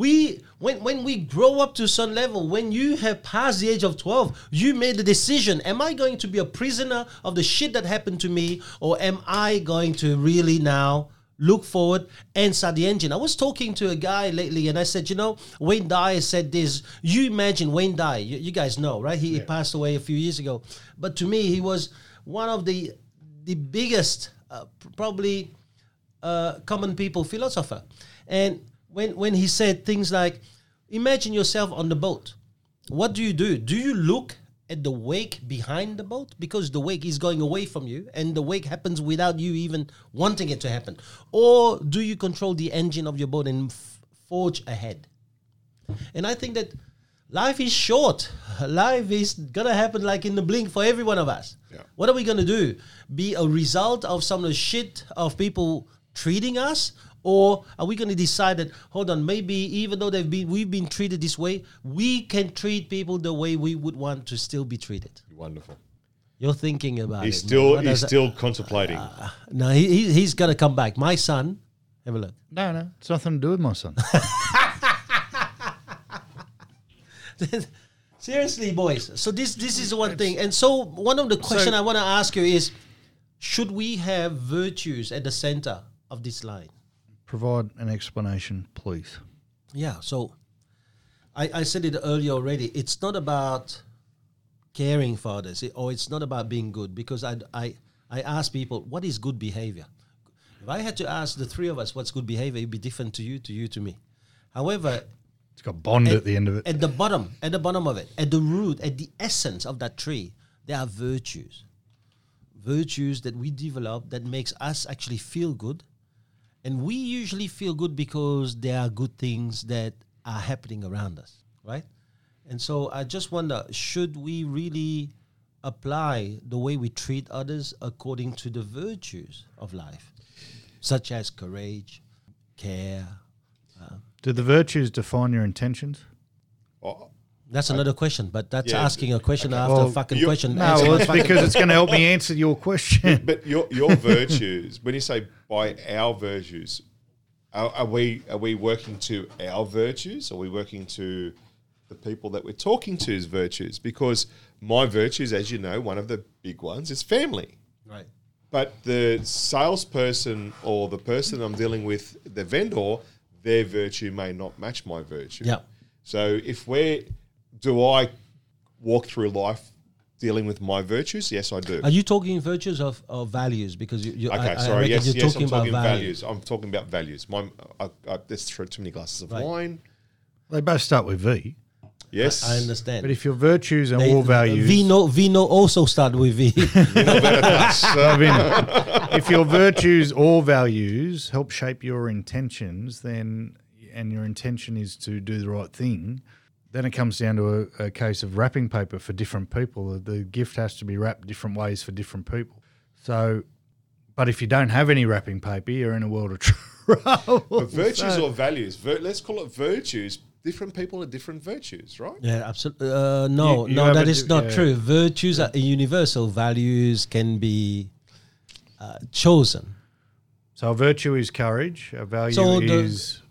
we when when we grow up to some level, when you have passed the age of twelve, you made the decision: Am I going to be a prisoner of the shit that happened to me, or am I going to really now? Look forward and start the engine. I was talking to a guy lately, and I said, you know, Wayne Dyer said this. You imagine Wayne Dyer, you, you guys know, right? He, he passed away a few years ago, but to me, he was one of the the biggest, uh, probably uh, common people philosopher. And when when he said things like, "Imagine yourself on the boat. What do you do? Do you look at the wake behind the boat because the wake is going away from you, and the wake happens without you even wanting it to happen, or do you control the engine of your boat and f- forge ahead?" And I think that life is short. (laughs) Life is gonna happen like in the blink for every one of us. Yeah. What are we gonna do? Be a result of some of the shit of people treating us? Or are we gonna decide that hold on, maybe even though they've been we've been treated this way, we can treat people the way we would want to still be treated. Wonderful. You're thinking about He's it. man. still What he's does that- still contemplating. Uh, uh, no, he, he he's gonna come back. My son, have a look. No, no. It's nothing to do with my son. (laughs) Seriously, boys. So this this is one thing, and so one of the question I want to ask you is, should we have virtues at the center of this line? Provide an explanation, please. Yeah. So, I I said it earlier already. It's not about caring for others, it- or it's not about being good, because I I I ask people what is good behavior. If I had to ask the three of us what's good behavior, it'd be different to you, to you, to me. However, It's got Bond at the end of it. At the bottom, at the bottom of it, at the root, at the essence of that tree, there are virtues. Virtues that we develop that makes us actually feel good. And we usually feel good because there are good things that are happening around us, right? And so I just wonder, should we really apply the way we treat others according to the virtues of life, such as courage, care? Uh, Do the virtues define your intentions? Oh, That's another question, but that's Yeah, asking a question after Well, a fucking question. No, well, it's because it's going to help me answer your question. (laughs) but your your virtues, when you say by our virtues, are, are we are we working to our virtues? Are we working to the people that we're talking to's virtues? Because my virtues, as you know, one of the big ones is family. right. But the salesperson or the person I'm dealing with, the vendor, their virtue may not match my virtue. Yeah. So if we're, do I walk through life dealing with my virtues? Yes, I do. Are you talking virtues of, of values? Because you, you Okay, I, I sorry. reckon Yes, you're yes, talking I'm about talking values. values. I'm talking about values. My, I, I, there's too many glasses of Right. wine. they both start with V. Yes, I understand. But if your virtues and They- all values, Vino, Vino also start with V. (laughs) (laughs) I mean, if your virtues or values help shape your intentions, then and your intention is to do the right thing, then it comes down to a, a case of wrapping paper for different people. The, the gift has to be wrapped different ways for different people. So, but if you don't have any wrapping paper, you're in a world of (laughs) trouble. But virtues So- or values. Vir- let's call it virtues. Different people have different virtues, right? yeah, absolutely. Uh, no, You- you no, have that a is di- not yeah. true. Virtues are universal. Values can be uh, chosen. So a virtue is courage. A value So the- is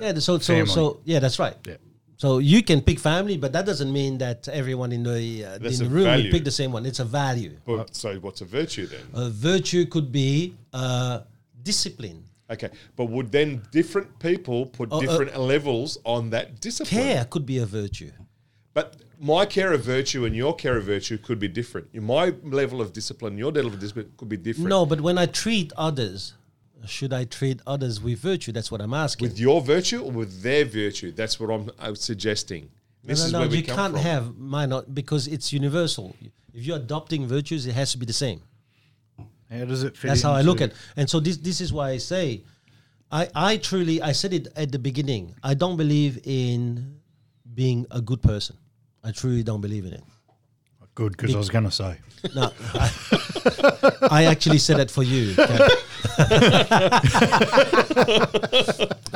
Yeah, so so family. so yeah, that's right. Yeah. So you can pick family, but that doesn't mean that everyone in the uh, in the room will pick the same one. It's a value. But, so what's a virtue then? A virtue could be uh, discipline. Okay, but would then different people put Oh, uh, different levels on that discipline? Care could be a virtue. But my care of virtue and your care of virtue could be different. My level of discipline, your level of discipline could be different. No, but when I treat others, should I treat others with virtue? That's what I'm asking. With your virtue or with their virtue? That's what I'm, I'm suggesting. This no, is no, where no, we you come can't from. have mine not because it's universal. If you're adopting virtues, it has to be the same. how does it fit? That's how I look into- at. And so this this is why I say, I I truly I said it at the beginning. I don't believe in being a good person. I truly don't believe in it. Good, because I was going to say. No, I, I actually said that for you.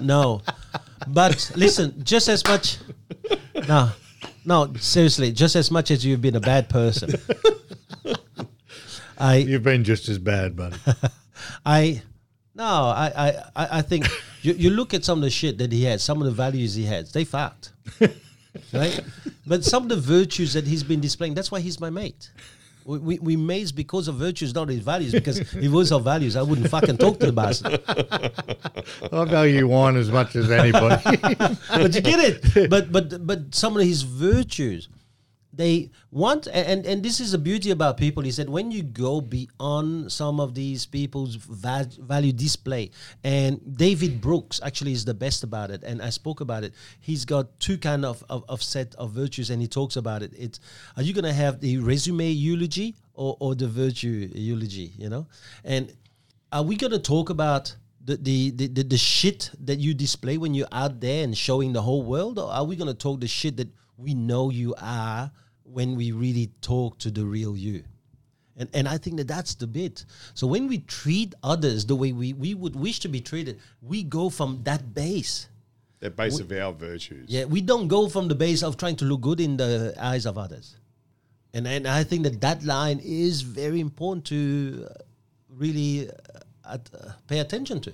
no, but listen, just as much. No, no, seriously, just as much as you've been a bad person. I You've been just as bad, buddy. (laughs) I no, I I, I I think you, you look at some of the shit that he had, some of the values he had, they fucked. Right? But some of the virtues that he's been displaying, that's why he's my mate. We, we, we mates because of virtues, not his values. Because if it was our values, I wouldn't fucking talk to the bastard. I value wine as much as anybody. (laughs) but you get it. But but but some of his virtues, they want and and this is the beauty about people is that when you go beyond some of these people's va- value display, and David Brooks actually is the best about it, and I spoke about it. He's got two kind of of, of set of virtues, and he talks about it. It's are you gonna have the resume eulogy or or the virtue eulogy? You know, and are we gonna talk about the, the, the, the shit that you display when you're out there and showing the whole world? Or are we going to talk the shit that we know you are when we really talk to the real you? And, and I think that that's the bit. So when we treat others the way we, we would wish to be treated, we go from that base. The base of our virtues. Yeah, we don't go from the base of trying to look good in the eyes of others. And, and I think that that line is very important to uh, really uh, at, uh, pay attention to.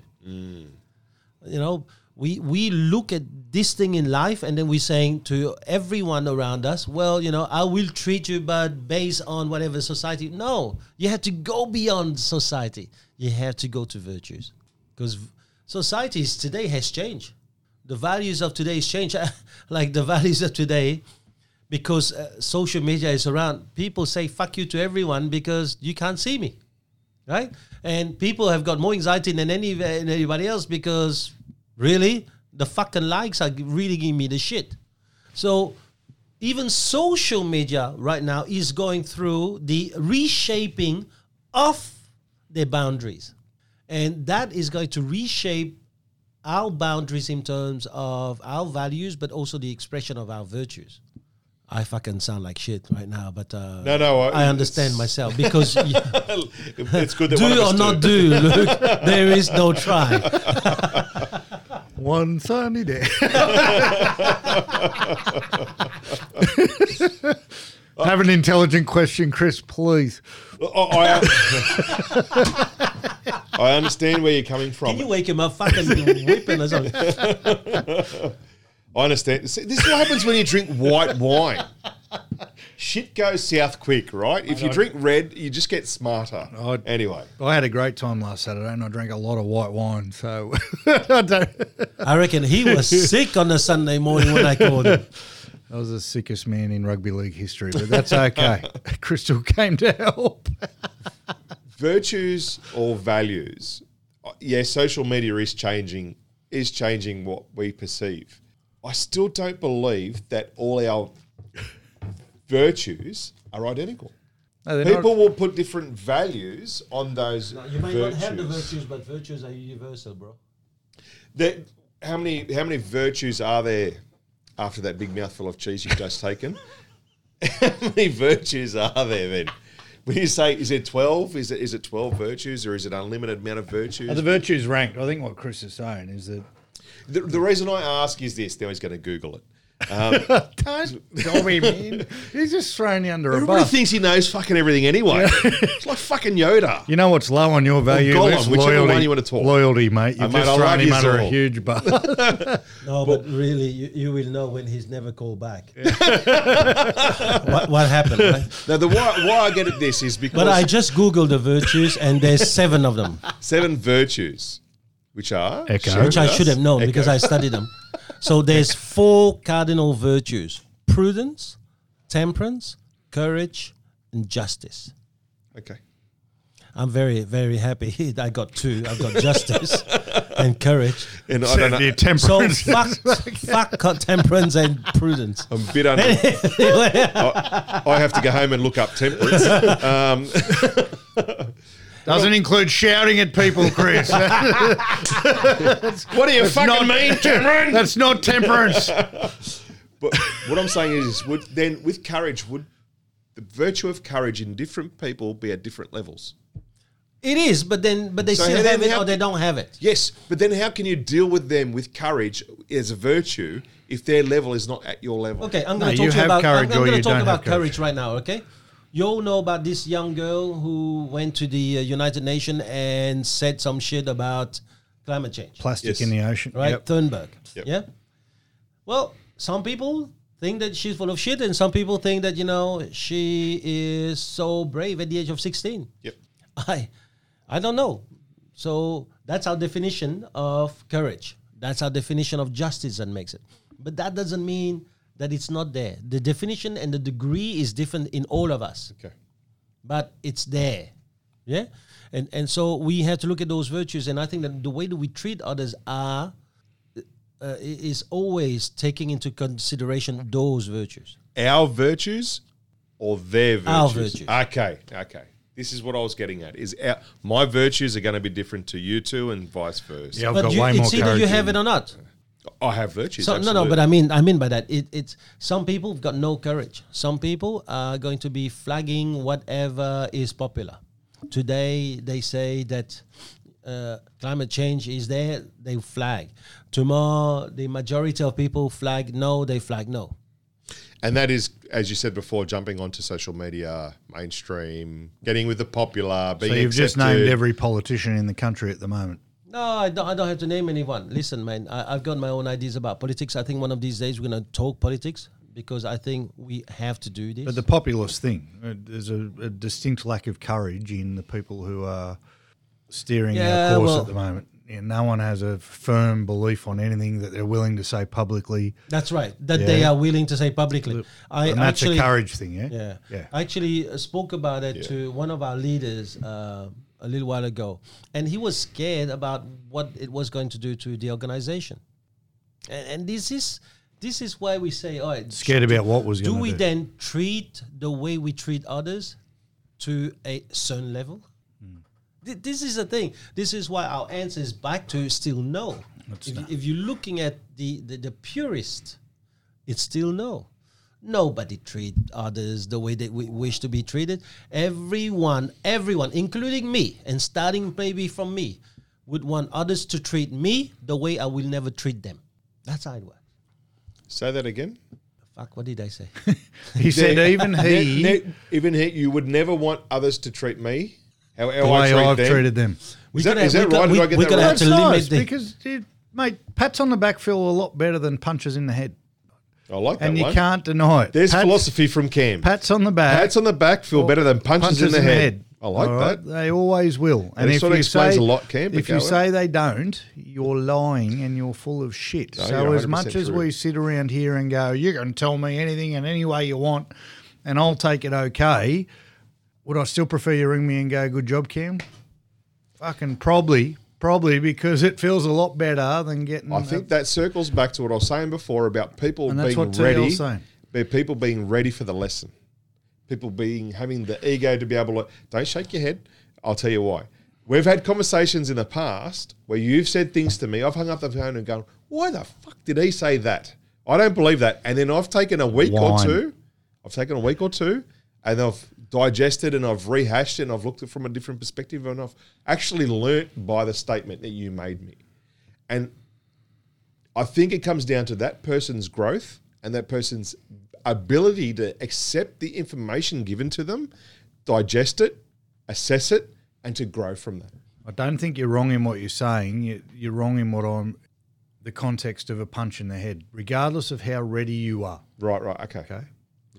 You know, we we look at this thing in life and then we're saying to everyone around us, well, you know, I will treat you, but based on whatever society. No, you have to go beyond society. You have to go to virtues because societies today has changed. The values of today has changed. (laughs) like the values of today, because uh, social media is around, people say fuck you to everyone because you can't see me right? And people have got more anxiety than any than anybody else because really the fucking likes are really giving me the shit. So even social media right now is going through the reshaping of their boundaries, and that is going to reshape our boundaries in terms of our values, but also the expression of our virtues. I fucking sound like shit right now, but uh, No, no, I- I understand myself because (laughs) it's good that one of do or not do. do, Luke, there is no try. (laughs) One sunny day. (laughs) Have an intelligent question, Chris, please. Oh, I, I understand where you're coming from. Can you wake him up, fucking whipping or something? I understand. See, this is what happens when you drink white wine. Shit goes south quick, right? If you drink red, you just get smarter. I- anyway, I had a great time last Saturday and I drank a lot of white wine. So (laughs) I, don't, I reckon he was sick on the Sunday morning when I called him. (laughs) I was the sickest man in rugby league history, but that's okay. (laughs) Crystal came to help. virtues or values? Uh, Yeah, social media is changing is changing what we perceive. I still don't believe that all our virtues are identical. No, People not- will put different values on those You may virtues. not have the virtues, but virtues are universal, bro. That- how many how many virtues are there after that big mouthful of cheese you've just taken? (laughs) how many virtues are there then? When you say is it twelve? Is it is it twelve virtues or is it unlimited amount of virtues? Are the virtues ranked? I think what Chris is saying is that The, the reason I ask is this. Now he's going to Google it. Um, (laughs) Don't dob him in. He's just throwing you under a Everybody bus. thinks he knows fucking everything anyway. it's like fucking Yoda. You know what's low on your value Gollum, list? whichever Loyalty, one you wanna talk. loyalty, mate. You've uh, mate, just I thrown love him you under a all. huge (laughs) bus. No, but really, you, you will know when he's never called back. (laughs) what, what happened, right? Now, the why, why I get at this is because But I just googled the virtues, and there's seven of them, seven virtues, which are Echo. Which I should have known Echo. because I studied them. (laughs) So there's four cardinal virtues: prudence, temperance, courage, and justice. Okay. I'm very, very happy. (laughs) I got two. I've got justice (laughs) and courage. And I don't know. Your So temperance. fuck, fuck temperance and prudence. I'm a bit under. I, I have to go home and look up temperance. Um, Doesn't include shouting at people, Chris. (laughs) what do you fucking not- mean, Cameron? (laughs) That's not temperance. But what I'm saying is, would then with courage, would the virtue of courage in different people be at different levels? It is, but then, but they So still then have it how- or they don't have it. Yes, but then how can you deal with them with courage as a virtue if their level is not at your level? Okay, I'm going to you talk to you have about. I'm, or going to talk don't about courage. courage right now. Okay, you all know about this young girl who went to the uh, United Nations and said some shit about climate change, Plastic Yes. in the ocean. right? Yep. Thunberg. Yep. Yeah. Well, some people think that she's full of shit, and some people think that you know she is so brave at the age of 16. Yep. (laughs) I, I don't know. So that's our definition of courage. That's our definition of justice that makes it. But that doesn't mean that it's not there. The definition and the degree is different in all of us, Okay. but it's there. Yeah? And and so we have to look at those virtues. And I think that the way that we treat others are uh, is always taking into consideration those virtues. Our virtues or their virtues? Our virtues. Okay. Okay. This is what I was getting at. Is our, my virtues are going to be different to you two, and vice versa. Yeah, I've but got you, way more it's either courage. you have it or not. I have virtues. So no, no, but I mean, I mean by that, it, it's some people have got no courage. Some people are going to be flagging whatever is popular. Today they say that uh, climate change is there, they flag. Tomorrow the majority of people flag no, they flag no. And that is, as you said before, jumping onto social media, mainstream, getting with the popular, being So you've just named every politician in the country at the moment. No, I don't, I don't have to name anyone. Listen, man, I, I've got my own ideas about politics. I think one of these days we're going to talk politics because I think we have to do this. But the populist thing, uh, there's a, a distinct lack of courage in the people who are steering Yeah, our course well- at the moment. Yeah, no one has a firm belief on anything that they're willing to say publicly. That's right. That they are willing to say publicly. I and that's actually, a courage thing, yeah? Yeah. Yeah. I actually uh, spoke about it to one of our leaders uh, a little while ago, and he was scared about what it was going to do to the organization. And, and this is this is why we say, oh, all right, Scared about what was do going to we do. We then treat the way we treat others to a certain level? Hmm. Th- This is the thing. This is why our answer is back to still no. If, if you're looking at the, the, the purist, it's still no. Nobody treat others the way that we wish to be treated. Everyone, everyone, including me, and starting maybe from me, would want others to treat me the way I will never treat them. That's how it works. Say that again. Fuck, what did I say? (laughs) He said even he, Ne- ne- even he, you would never want others to treat me how, how the I way treat I've them. treated them. Is that, gonna- is that we right? got- Did I we- get we that gotta right? have to That's limit nice because, dude, mate, pats on the back feel a lot better than punches in the head. I like that And you one. can't deny it. There's philosophy from Cam. Pats on the back. Pats on the back feel better than punches, in, the, head. I like right? that. They always will. And it sorta explains say, a lot, Cam, If you say they don't, you're lying and you're full of shit. No, so as much as true. we sit around here and go, you can tell me anything and any way you want, and I'll take it okay. Would I still prefer you ring me and go, good job, Cam? Fucking probably, probably because it feels a lot better than getting. I think that circles back to what I was saying before about people And that's being what TL ready. is saying. be- People being ready for the lesson. People being having the ego to be able to don't shake your head. I'll tell you why. We've had conversations in the past where you've said things to me. I've hung up the phone and gone, "Why the fuck did he say that? I don't believe that." And then I've taken a week or two. I've taken a week or two, and I've digested and I've rehashed it and I've looked at it from a different perspective and I've actually learnt by the statement that you made me. And I think it comes down to that person's growth and that person's ability to accept the information given to them, digest it, assess it, and to grow from that. I don't think you're wrong in what you're saying. You- You're wrong in what I'm, the context of a punch in the head, regardless of how ready you are. Right, right, okay. Okay.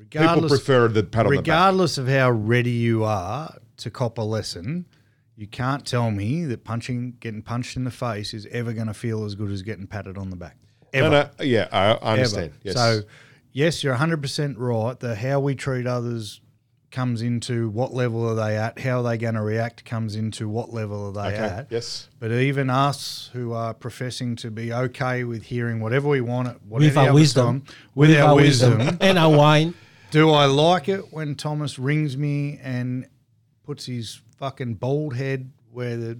People Regardless, prefer the pat on the back. regardless of how ready you are to cop a lesson, you can't tell me that punching, getting punched in the face, is ever going to feel as good as getting patted on the back. Ever. No, no, yeah, I, I ever. understand. Yes. So, yes, you're 100% right. The how we treat others comes into what level are they at, how are they going to react comes into what level are they okay, at. yes. But even us who are professing to be okay with hearing whatever we want at with our wisdom, time, with, our, wisdom, (laughs) and our wine. Do I like it when Thomas rings me and puts his fucking bald head where the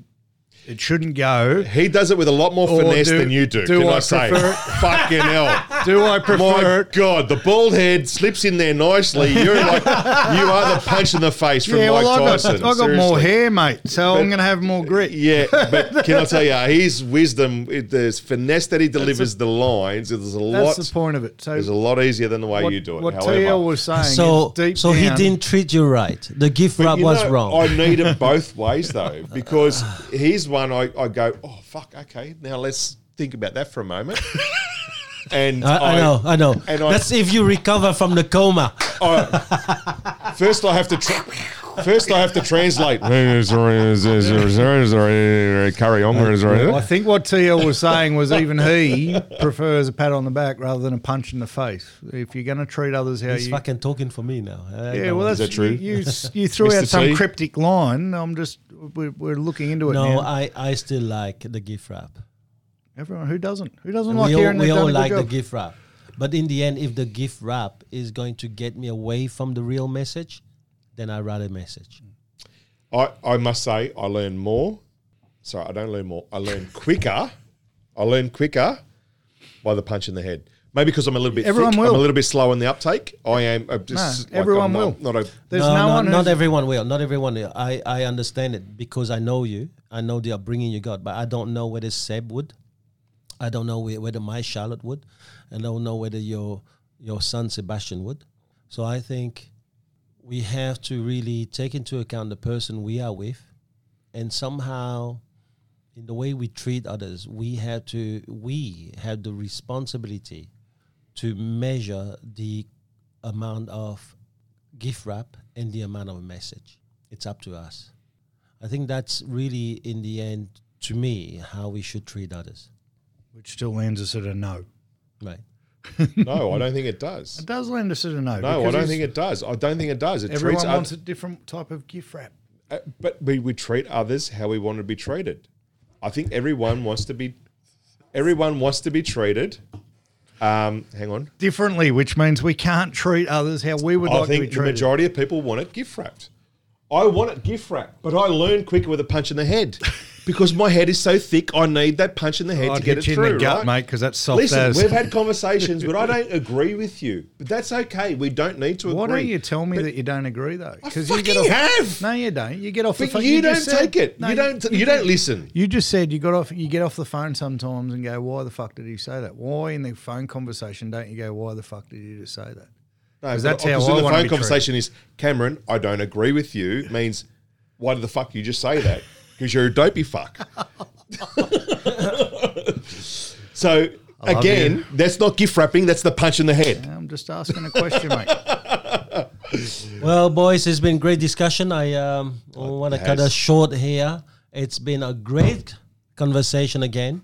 it shouldn't go? He does it with a lot more Or finesse do- than you do. do can I, I say? prefer it? (laughs) Fucking hell. Do I prefer My it? God, the bald head slips in there nicely. You're like, (laughs) you are the punch in the face from Yeah, Mike well, I got, Tyson. I got more Seriously. hair, mate, so I'm going to have more grit. Yeah, but (laughs) can I tell you, his wisdom, it, there's finesse that he delivers the lines. There's a lot. That's the point of it. So There's a lot easier than the way what, you do it. what However, TL was saying, So, is deep so he down- didn't treat you right. The gift But wrap you was know, wrong. I need it both ways though, because (sighs) here's one I, I go, oh fuck, okay, now let's think about that for a moment. (laughs) And I, I know, I know. and I- That's if you recover from the coma. I- first I have to tra- first I have to translate. (laughs) Carry on or I think what TL was saying was even he prefers a pat on the back rather than a punch in the face. If you're going to treat others how He's you, fucking talking for me now. Yeah, well, that's that true? You, you, you threw out some T? cryptic line. I'm just we're, we're looking into it no, now. I, I still like the gift wrap. Everyone who doesn't who doesn't like we all, hearing we all like the job? gift wrap. But in the end, if the gift wrap is going to get me away from the real message, then I rather message. I, I must say I learn more. Sorry, I don't learn more. I learn (laughs) quicker. I learn quicker by the punch in the head. Maybe because I'm a little bit Everyone thick. will. I'm a little bit slow in the uptake. I am uh, just No, everyone I'm will. Not a, There's no, no, no, one not everyone will. Not everyone will. I, I understand it because I know you. I know the upbringing you got, but I don't know whether Seb would. I don't know whether my Charlotte would. And I don't know whether your your son Sebastian would. So I think we have to really take into account the person we are with, and somehow, in the way we treat others, we have to we have the responsibility to measure the amount of gift wrap and the amount of message. It's up to us. I think that's really, in the end, to me, how we should treat others. which still lands us at a no. Right. (laughs) no, I don't think it does. It does land us at a no. No, I don't think it does. I don't think it does. It Everyone treats wants oth- a different type of gift wrap. uh, but we, we treat others how we want to be treated. I think everyone wants to be everyone wants to be treated. Um, hang on. Differently, which means we can't treat others how we would I like to be think the majority of people want it gift wrapped. I want it gift wrapped, but I learn quicker with a punch in the head because my head is so thick. I need that punch in the head I'd to get it you through, in the gut, right? mate, because that's soft Listen, as. we've had conversations, but I don't agree with you. But that's okay. We don't need to Why agree. don't you tell me But that you don't agree though? I you fucking get off, have. No, you don't. You get off the But phone. you, don't just said- take it. No, you don't. You don't listen. You just said you got off. You get off the phone sometimes and go, "Why the fuck did he say that?" Why in the phone conversation don't you go, "Why the fuck did you just say that?" No, 'Cause but that's how I the wanna phone be conversation is Cameron. I don't agree with you. Means why the fuck you just say that? Because you're a dopey fuck. (laughs) so again, you. that's not gift wrapping. That's the punch in the head. I'm just asking a question, mate. (laughs) Well, boys, it's been great discussion. I um, want to cut has. us short here. It's been a great conversation again.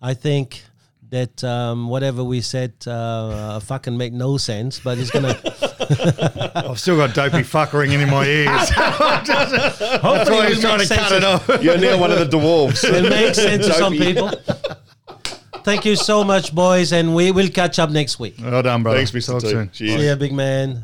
I think that um, whatever we said uh, fucking make no sense, but it's gonna (laughs) (laughs) I've still got dopey fuck ringing in my ears. (laughs) hopefully why he's trying to cut sense it off. You're now one of the dwarves. It makes sense to some people. Thank you so much, boys, and we will catch up next week. Well done, brother. Thanks, Mr. Talk T. soon. Cheers. See ya, big man.